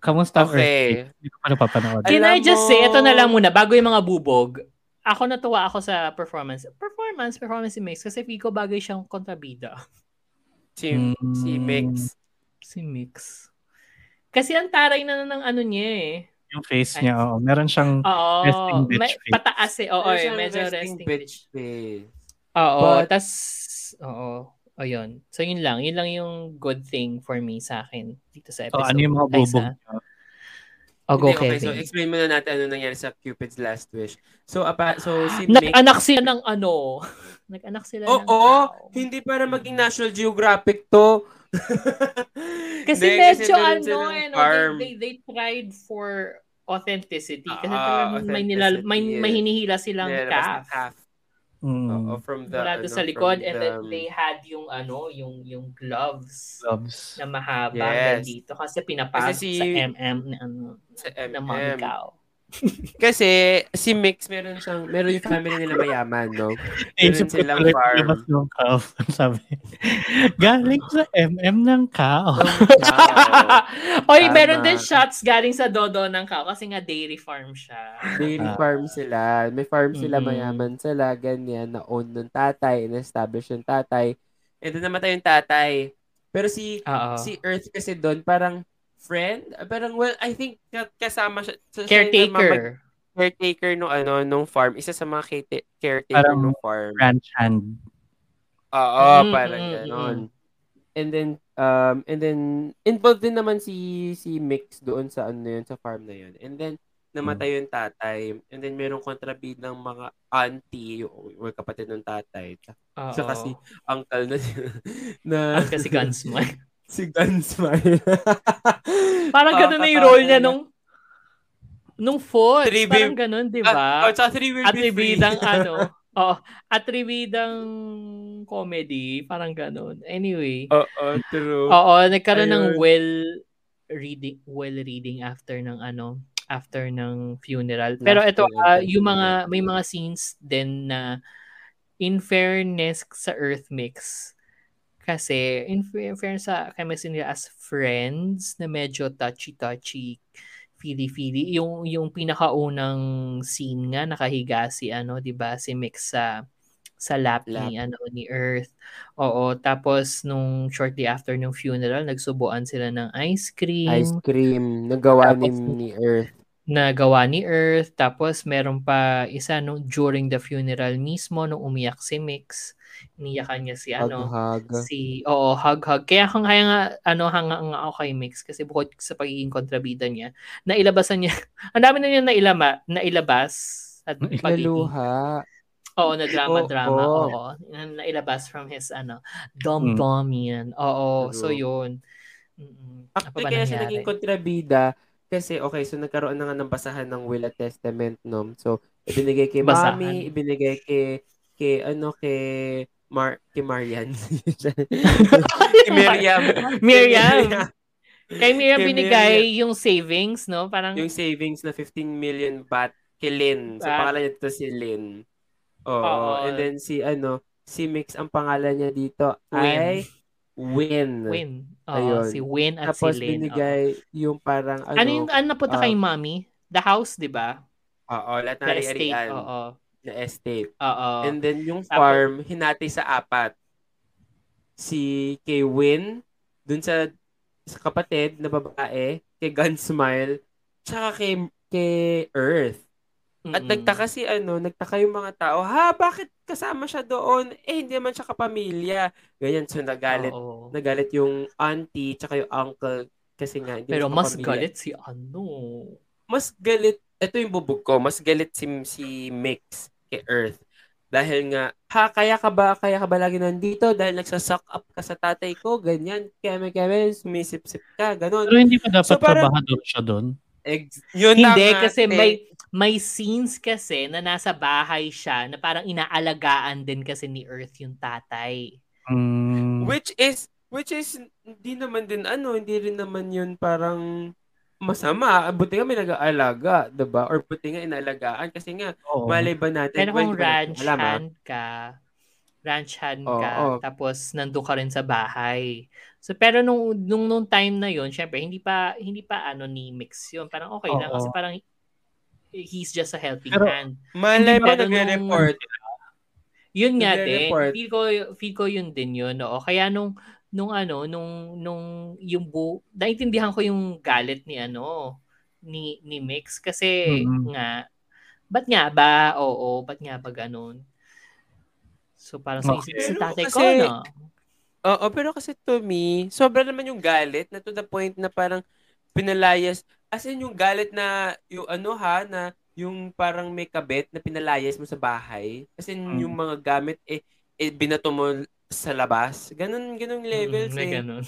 Kamusta okay. Hindi ko pa napapanood. Can I just say, ito na lang muna, bago yung mga bubog, ako natuwa ako sa performance. Performance, performance si Mix. Kasi Fico bagay siyang kontrabida. Si, mm. si Mix. Si Mix. Kasi ang taray na ng ano niya eh. Yung face niya, oo. Meron siyang oo, resting bitch may, face. Pataas eh. Oo, eh, medyo resting, resting bitch face. Oo, tas, oo. O yun. So yun lang. Yun lang yung good thing for me sa akin dito sa episode. Oh, ano yung mga bubog niya? O, go, okay, Kevin. so explain muna natin ano nangyari sa Cupid's Last Wish. So, apa, so si Nag-anak sila ng ano? Nag-anak sila oh, ng Oo, hindi para maging National Geographic to. kasi De, medyo kasi ano, ano they, they, they tried for authenticity. Kasi uh, may, nilal, may, may hinihila silang calf. calf. Mm. Oo, from the Mula ano, sa likod and the, then they had yung ano, yung yung gloves. Gloves. Na mahaba yes. dito kasi pinapasok si, sa MM na ano, sa MM. na mga Kasi si Mix meron siyang meron yung family nila mayaman, no? Meron silang farm. Ng cow. Sabi. Galing sa MM ng cow. Oy, meron din shots galing sa dodo ng cow kasi nga dairy farm siya. Dairy uh, farm sila. May farm sila, mm-hmm. mayaman sila, ganyan, na own ng tatay, in-establish ng tatay. And then namatay yung tatay. Pero si Oo. si Earth kasi doon parang friend, parang well, I think ka- kasama siya. siya yung Caretaker. namamag- caretaker no ano nung farm. Isa sa mga care- caretaker Parang nung farm. Ranch hand. Oo, Mm, parang mm, ganon. mm. And then um and then involved din naman si si Mix doon sa ano yun, sa farm na yun. And then namatay yung tatay. And then merong kontrabidang mga auntie, yung, yung kapatid ng tatay. Oo. Saka si uncle na na Ang kasi Gunsmoke. Si Gunsmile. Parang ganun na yung role niya nung nung fourth. Three Parang ganun, di Ah, ba? oh, tsaka three will be free. Atribidang ano. Oh, atribidang comedy. Parang ganun. Anyway. Oo, true. Oo, nagkaroon ng Ayun. well reading well reading after ng ano after ng funeral. Pero ito ng ah, yung mga may mga scenes din na in fairness sa Earth Mix kasi in fa- fairness sa chemistry nila as friends na medyo touchy-touchy feely-feely yung yung pinakaunang scene nga nakahiga si ano 'di ba si Mix sa sa lap, ni Lap. ano ni Earth. Oo, tapos nung shortly after ng funeral, nagsubuan sila ng ice cream Ice cream. Nagawa ni, Tapos- ni Earth. na gawa ni Earth. Tapos meron pa isa nung during the funeral mismo nung umiyak si Mix. Iniyakan niya si ano, Hug-hug. si oo, hug hug. Kaya kung kaya nga ano hanga nga ako kay Mix kasi bukod sa pagiging kontrabida niya, nailabasan niya. ang dami na niya nailama, nailabas at pagiging Naluha. Oo, na drama Oo. drama. Oo. Na- Nailabas from his ano, dom dom yan. Oo, True. so yun. Mm-mm. Ano Actually, kaya siya naging kontrabida kasi, okay, so nagkaroon na nga ng basahan ng Will at Testament, no? So, ibinigay kay Basahan. Mami, ibinigay kay, kay, ano, kay, Mar, kay Marian. kay Miriam. Miriam. Kay Miriam Kay binigay yung savings, no? Parang Yung savings na 15 million baht kay Lynn. So, Baht. pangalan niya dito si Lynn. Oo. Oo. And then, si, ano, si Mix, ang pangalan niya dito Win. ay Win. Win. Ayun. si Win at Tapos, si Lynn. binigay yung parang, ano, Ano yung ano napunta ah, kay Mommy? The house, di ba? Oo, lahat The na estate. ari-arian Oo. Na estate. Oo. And then yung Tapos- farm, hinati sa apat. Si kay Win, dun sa, sa kapatid na babae, kay Gunsmile, tsaka kay, kay Earth. At Mm-mm. nagtaka si ano, nagtaka yung mga tao, ha, bakit kasama siya doon? Eh, hindi naman siya kapamilya. Ganyan, so nagalit. Oo. Nagalit yung auntie, tsaka yung uncle, kasi nga, hindi Pero mas kapamilya. galit si ano. mas galit, ito yung bubog ko, mas galit si, si Mix kay Earth. Dahil nga, ha, kaya ka ba, kaya ka ba lagi nandito? Dahil nagsasak up ka sa tatay ko, ganyan, keme keme, sumisip-sip ka, ganun. Pero hindi pa dapat So, parang- siya doon. Ex- yun na Hindi, nga, kasi te. may may scenes kasi na nasa bahay siya na parang inaalagaan din kasi ni Earth yung tatay. Mm, Which is, which is, hindi naman din, ano, hindi rin naman yun parang masama. Buti nga may nag-aalaga, diba? Or buti nga inaalagaan. Kasi nga, oo. malay ba natin, Pero well, kung ba ranch alam, ah. hand ka, ranch hand Oo, ka, oo. tapos nandun ka rin sa bahay. So pero nung nung nung time na yon, syempre hindi pa hindi pa ano ni mix yun. Parang okay lang Oo. kasi parang he's just a helping Pero- hand. Malay Hindi ba ba nagre-report? Yun nga din. Feel ko feel ko yun din yun, oo. Kaya nung nung ano, nung nung yung bu naintindihan ko yung galit ni ano ni ni Mix kasi Mhm. nga ba't nga ba? Oo, ba't nga ba ganun? So parang sa isip Okay. sa Pero tatay ko kasi- no. Oo, pero kasi to me, sobra naman yung galit na to the point na parang pinalayas. As in yung galit na yung ano ha, na yung parang may kabit na pinalayas mo sa bahay. As in Mm. yung mga gamit eh, eh binato mo sa labas. Ganun, ganung levels Mm, eh. ganun.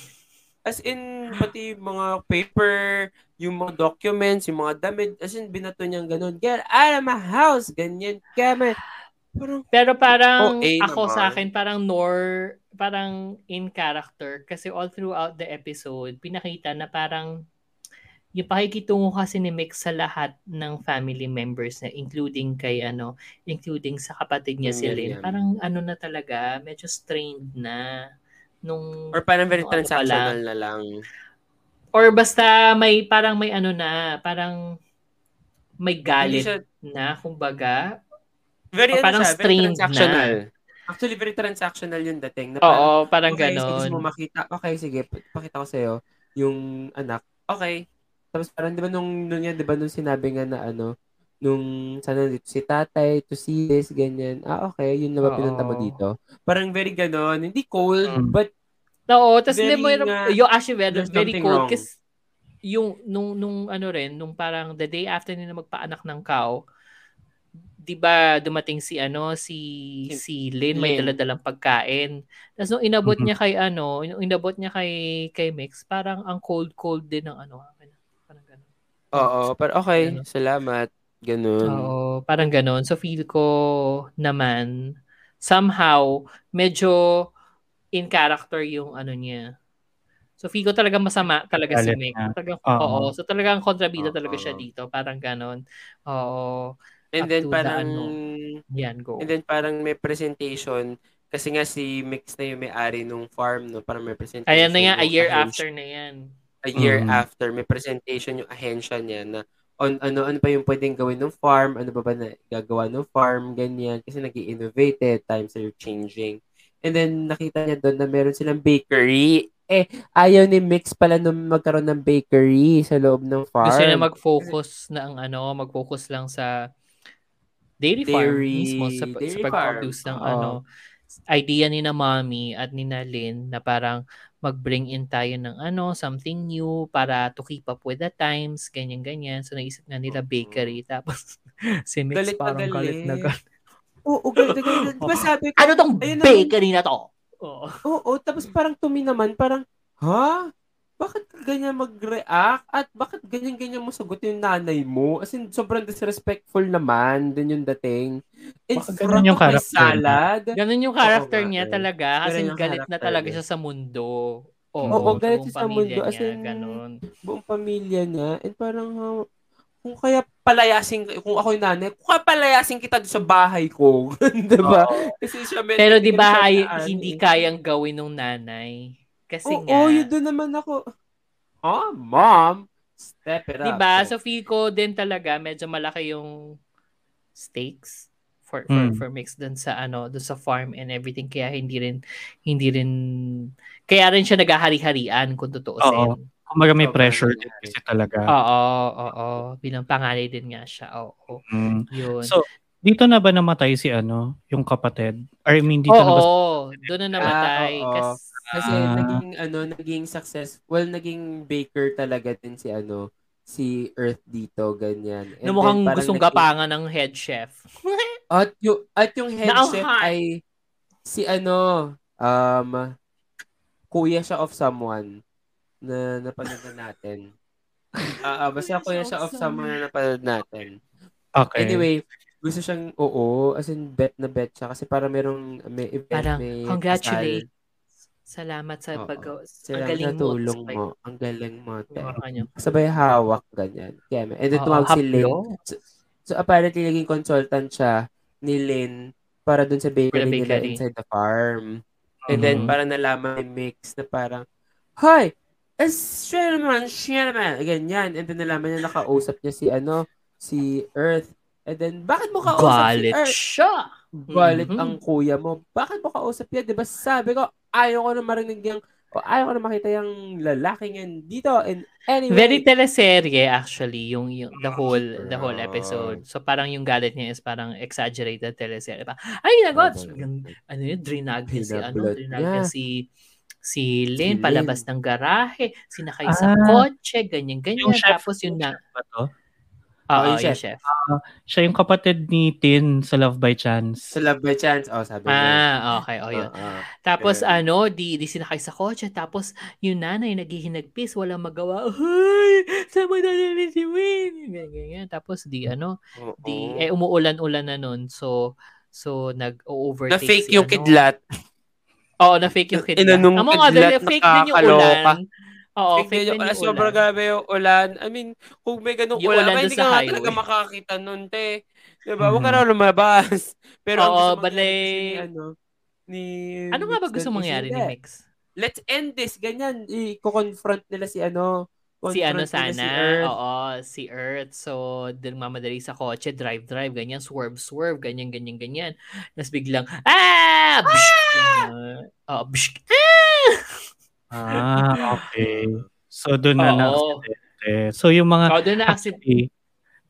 As in, pati mga paper, yung mga documents, yung mga damit, as in, binato niyang ganun. Get out of my house! Ganyan, kame. Parang, Pero parang OA ako sa naman. akin parang nor parang in character kasi all throughout the episode pinakita na parang yung pakikitungo kasi ni Mick sa lahat ng family members na including kay ano including sa kapatid niya si Lynn parang ano na talaga medyo strained na nung or parang very nung ano transactional pala. na lang. or basta may parang may ano na parang may galit siya, na kumbaga very, ano parang siya, very strained na. transactional. Actually, very transactional yung dating. Na Oo, parang okay, sige, mo ganon. makita. Okay, sige, pa- pakita ko sa'yo yung anak. Okay. Tapos parang, di ba, nung, nung yan, di ba, nung sinabi nga na ano, nung sana dito si tatay, to see this, ganyan. Ah, okay, yun na ba pinunta mo dito? Parang very ganon. Hindi cold, Mm. but Oo, tapos hindi Very mo, nga, yung actually, very, very wrong. Kasi yung, nung, nung ano rin, nung parang the day after nila magpaanak ng cow, di ba dumating si ano si si Lynn may daladalang pagkain. Tapos nung inabot Mhm. niya kay ano, nung inabot niya kay kay Mix, parang ang cold cold din ng ano. Parang ganun. oo, pero okay, Ano? salamat. Ganun. Oo, parang ganun. So feel ko naman somehow medyo in character yung ano niya. So feel ko talaga masama talaga si Galit Mick. niya. Talagang, Oo. oo. So talagang kontrabida talaga siya dito. Parang ganon. Oo. And then to the parang ano. Yan, go. and then parang may presentation kasi nga si Mix na yung may-ari nung farm no, parang may presentation. Ayan na nga, a year after na yan. A year Mm. after may presentation yung ahensya niya na on ano ano pa yung pwedeng gawin ng farm, ano ba ba na gagawa ng farm, ganyan kasi nag innovate eh, times are changing. And then nakita niya doon na meron silang bakery. Eh, ayaw ni Mix pala nung magkaroon ng bakery sa loob ng farm. Gusto niya mag-focus na ang ano, mag-focus lang sa dairy, farm Dairy- mismo sa, sa dairy pag-produce farm. ng Oo. ano idea ni na mommy at ni na Lynn na parang mag-bring in tayo ng ano, something new para to keep up with the times, ganyan-ganyan. So, naisip nga nila bakery. Tapos, si Mix Galit na parang galit na galit. Oo, galit, galit, galit. Diba sabi ko, Ano tong na- bakery na to? Oo. Oo, tapos parang tumi naman, parang, ha? Bakit ka ganyan mag-react? At bakit ganyan-ganyan mo sagot yung nanay mo? As in, sobrang disrespectful naman din yung dating. In Baka front ganun yung of my salad. Ganun yung character nga niya eh. talaga. Kasi Ganun yung galit na character talaga niya. siya sa mundo. Oo, Oo, sa galit buong siya sa pamilya mundo. As niya, in, ganun. buong pamilya niya. And parang, ha, kung kaya palayasin, kung ako yung nanay, kung kaya palayasin kita doon sa bahay ko. diba? Kasi siya, may- Pero di ba ay, ano, hindi eh. kayang gawin ng nanay? Kasi Oo, nga, yun doon naman ako. Oh, mom, step it up. di ba? So feel ko din talaga medyo malaki yung stakes for for, Mm. for mix dun sa ano, dun sa farm and everything kaya hindi rin hindi rin kaya rin siya naghahari-harian kung tutuusin. Kumbaga may Sobrang pressure din kasi talaga. Oo, oo. Bilang panganay din nga siya. Oo. Mm. Yun. So, dito na ba namatay si ano, yung kapatid? Or I mean, dito na ba Oo, doon na namatay. Ah, oo. Kas- Kasi Ah. naging ano, naging success, well naging baker talaga din si ano, si Earth dito ganyan. And na mukhang then parang gustong naging- gapangan ng head chef. At yung at yung head ang chef hot. ay si ano, um kuya siya of someone na napanood na natin. Ah, ah, basta kuya siya of someone na napanood natin. Okay. Anyway, gusto siyang oo, as in bet na bet siya kasi para merong may event, Parang, may congratulate. Salamat sa Oo. pag Ang Salamat galing sa mo. tulong Sabay- mo. Ang galing mo. te. Sabay hawak, ganyan. Kaya, and then Oo, tumawag si Lynn. haplo. So, so apparently, naging consultant siya ni Lynn para dun sa bakery, nila bakery. inside the farm. And then, Mhm. parang nalaman ni Mix na parang, siya naman, siya naman. Ganyan. And then, nalaman niya nakausap niya si, ano, si Earth. And then, bakit mo kausap Galit si Earth? siya. Galit Mhm. ang kuya mo. Bakit mo kausap yan? Diba sabi ko, ayaw ko na marinig yung, o ayaw ko na makita yung lalaking yan dito. And anyway, Very teleserye actually yung, yung the whole the whole Ah. episode. So parang yung galit niya is parang exaggerated teleserye pa. Ay, nagod. Oo. Yung, ano yun, drinag niya si ano, drinag niya. niya si si Lynn palabas ng garahe, sinakay sa Ah. kotse, ganyan ganyan. Yung chef, Tapos yun na, ba to? Oo, yung yung chef. chef. Siya yung kapatid ni Tin sa Love by Chance. sa Love by Chance, oh, sabi niya. Ah, okay, oh yun. Ah, ah. Tapos Ganun. ano, di, di sinakay sa kotse. Tapos yung nanay naghihinagpis, walang magawa. Ay, sama na namin si Win. Ganyan, ganyan. Tapos di ano, Oo. di, eh umuulan-ulan na nun. So, so nag-overtake na fake si yung ano. kidlat. Oo, na fake yung kidlat. Inanong Among other, kidlat, fake din yung ulan. Oo, fake fake din yung, din ah, sobrang ulan. grabe yung ulan. I mean, kung may ganung Yung ulan, ulan hindi ka nga highway. talaga makakita nun, te. Diba? Huwag ka Mhm. na lumabas. Pero ang Oo, gusto but mangyari like- kasi ni, ano, ni Ano nga ba gusto mangyari ni. Mix? Let's end this. Ganyan. I-confront nila si ano, si ano sana, si Earth. oo, si Earth. So, dun mamadali sa kotse, drive-drive, ganyan, swerve-swerve, ganyan, ganyan, ganyan. Tapos biglang, ah! Bsh! Oh, bsh! Ah! Ah, okay. So, doon na na Oo. So, yung mga Oh, doon na accident. Actually,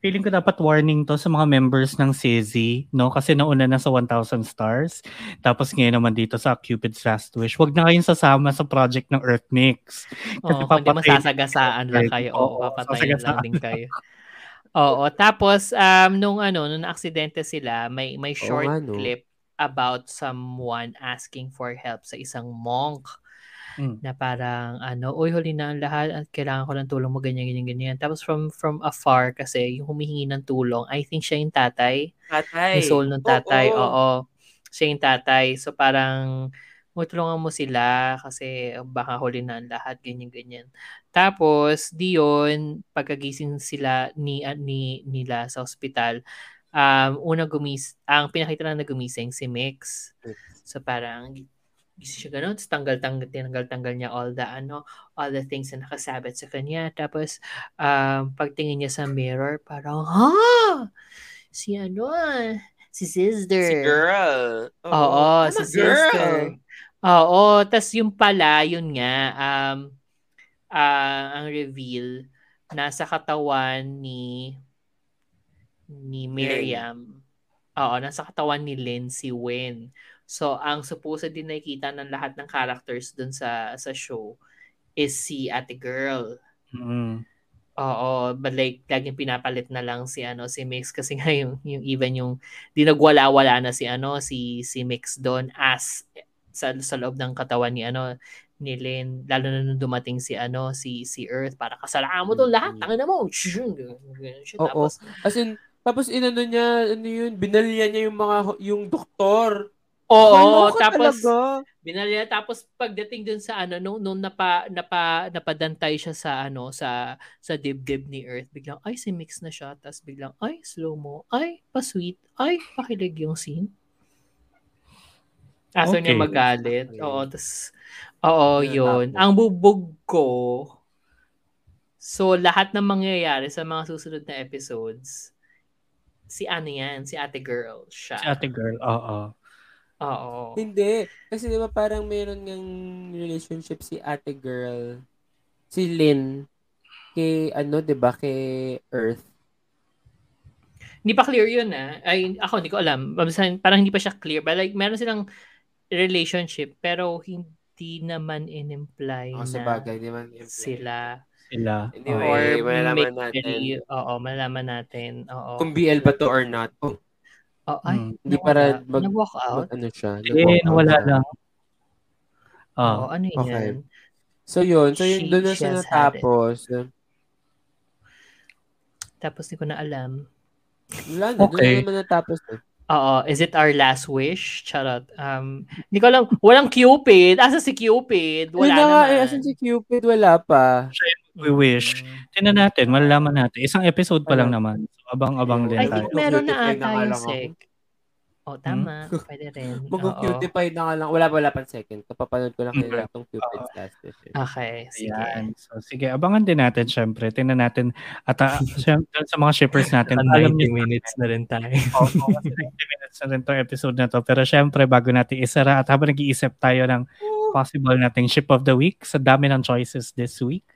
feeling ko dapat warning to sa mga members ng CZ, no? Kasi nauna na sa 1,000 stars. Tapos ngayon naman dito sa Cupid's Last Wish. Huwag na kayong sasama sa project ng Earth Mix. Kasi Oo, kundi papatayin masasagasaan lang kayo. Oo, Oo, papatayin lang din kayo. Oo, tapos um nung ano, nung aksidente sila, may may short no? clip about someone asking for help sa isang monk Mm. na parang ano, uy huli na ang lahat at kailangan ko ng tulong mo ganyan ganyan ganyan. Tapos from from afar kasi yung humihingi ng tulong, I think siya yung tatay. Tatay. Yung soul ng tatay, Oo. oo. Siya yung tatay. So parang tulungan mo sila kasi baka huli na ang lahat, ganyan-ganyan. Tapos, di yun, pagkagising sila ni, ah, ni, nila sa ospital, um, una gumis, ang pinakita na na gumising si Mix. So parang gising siya ganun, tapos tanggal-tanggal, tinanggal-tanggal niya all the, ano, all the things na nakasabit sa kanya. Tapos, um, pagtingin niya sa mirror, parang, ha? Si ano ah, si sister. Si girl. Oo, I'm si sister. Oo, tas yung pala, yun nga, um, ah, ang reveal, nasa katawan ni ni Miriam. Oo, nasa katawan ni Lynn si Win. So, ang supposed din nakikita ng lahat ng characters dun sa sa show is si ate girl. Mm. Oo, but like laging pinapalit na lang si ano si Mix kasi nga yung, yung even yung di nagwala-wala na si ano si si Mix doon as sa, sa loob ng katawan ni ano ni Lynn lalo na nung dumating si ano si si Earth para kasalanan mo to lahat Mhm. tangin na mo. Oo. tapos As in, tapos inano niya, ano yun, binalya niya yung mga, yung doktor. Oo Kaloka tapos talaga. binalya tapos pagdating dun sa ano nung nung napa napa napadantay siya sa ano sa sa dibdib ni Earth biglang ay si Mix na siya tapos biglang ay slow mo ay pa-sweet ay pakilig yung scene Aso niya Okay. magalit. Okay. Oo, tas Oo, Yun? Ang bubog ko So, lahat ng mangyayari sa mga susunod na episodes, si ano yan, si ate girl siya. Si ate girl, oo. Oo. Hindi. Kasi di ba parang meron ngang relationship si ate girl, si Lynn, kay ano, di ba, kay Earth. Hindi pa clear yun ah. Ay, ako hindi ko alam. Parang hindi pa siya clear. But like, meron silang relationship pero hindi naman in-imply sa na bagay, di man imply. sila. Sila. Anyway, Or malalaman natin. Oo, malalaman natin. Oo. Kung BL ba to or not. Oh, Oh, ay, Mm. Hindi para mag- Nag-walk out? mag- ano siya. Eh, nawala siya. lang. Oo, Ah. ano yun? Okay. So yun, so yun, doon na siya natapos. Tapos hindi ko na alam. Wala na, doon Okay. na naman natapos. Eh. Oo, is it our last wish? Charot. Um, hindi ko alam. Walang Cupid. Asa si Cupid? Wala na naman. eh, asan si Cupid? Wala pa. We wish. Mm. Tingnan natin, malalaman natin. Isang episode pa lang naman. So, abang-abang din I tayo. think meron na ata yung sec. Oh, tama. Pwede rin. Mag-cutify na nga lang. Wala pa, wala pang second. Kapapanood ko lang Mm. kaya itong Cupid's last session. Okay, sige. Ayan. So, sige, abangan din natin, syempre. Tingnan natin. At uh, syempre, sa mga shippers natin, alam niyo, minutes na rin tayo. Oo, kasi 90 minutes na rin to episode na to. Pero syempre, bago natin isara at habang nag-iisip tayo ng possible nating ship of the week sa dami ng choices this week,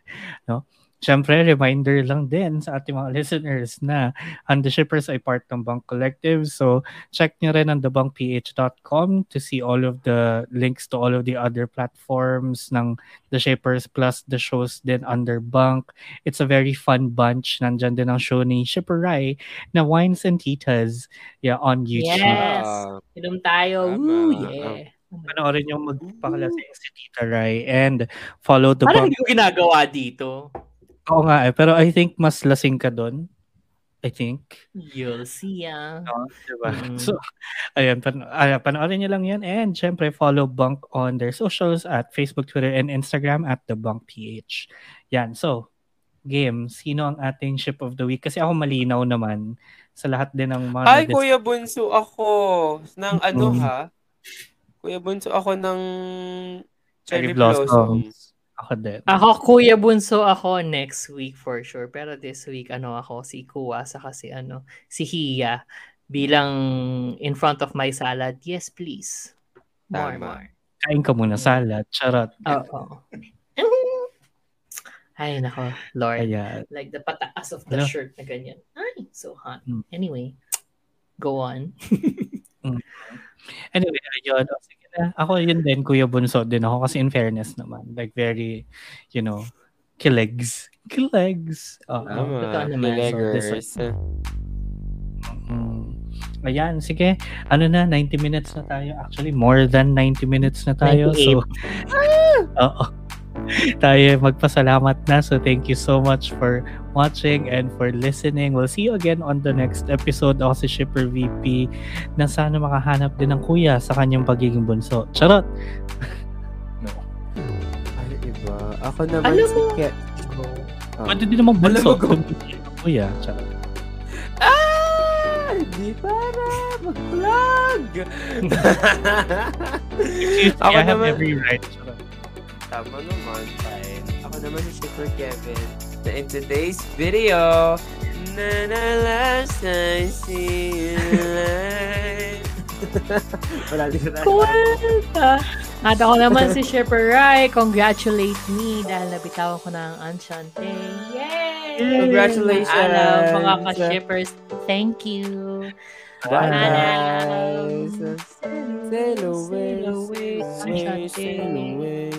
no? Syempre, reminder lang din sa ating mga listeners na ang The Shippers ay part ng Bank Collective. So, check nyo rin ang thebankph.com to see all of the links to all of the other platforms ng The Shippers plus the shows din under Bank. It's a very fun bunch. Nandyan din ang show ni Shipper Rai na Wines and Titas yeah, on YouTube. Yes. Ah, Inom tayo. Woo, yeah. Panoorin yung magpakalasing si Tita Rai and follow the Parang Bank. hindi ko ginagawa dito. Oo nga eh, pero I think mas lasing ka doon. I think. You'll see, ah. No, diba? Mm. So, ayun, pan- ah, panoorin nyo lang yan. And syempre, follow Bunk on their socials at Facebook, Twitter, and Instagram at The Bunk PH. Yan. So, game, sino ang ating ship of the week? Kasi ako malinaw naman sa lahat din ng mga... Ay, Kuya Bunso ako. Ng ano Mm. ha? Kuya Bunso ako ng Cherry Cherry Blossom. Blossoms. Ako din. Ako, Kuya Bunso ako next week for sure. Pero this week, ano ako, si Kuya, saka si, ano, si Hiya. Bilang in front of my salad, yes please. More, Tama. more. Kain ka muna salad. Charot. Oo. Ay, nako, Lord. Kaya, Like the pataas of the Ano? shirt na ganyan. Ay, so hot. Mm. Anyway, go on. anyway, ayun. O, sige na. Ako yun din, Kuya Bunso din ako. Kasi in fairness naman, like very, you know, kilegs. Kilegs. Oo. Tama. Totoo naman. Kilegers. Mm. Ayan, sige. Ano na, 90 minutes na tayo. Actually, more than 90 minutes na tayo. So, oo. tayo magpasalamat na. So, thank you so much for watching and for listening. We'll see you again on the next episode. Ako si Shipper VP na sana makahanap din ng kuya sa kanyang pagiging bunso. Charot! Ano iba? Ako naman Alam si mo- Ke- Oh. Pwede din naman bunso. Alam mo, hindi kuya. Charot. Ah! Di para mag-vlog! Excuse me, Ako I have naman- every right. Charot. Tama naman, fine. Ako naman si Shipper Kevin. Na in today's video, na na last I see you alive. Wala din na. Kwenta! At ako naman si Shipper Rai. Congratulate me dahil nabitawan ko na ang Enchante. Yay! Congratulations! Alam, mga ka-shippers, thank you. Bye. Sail away. Sail away. Sail away.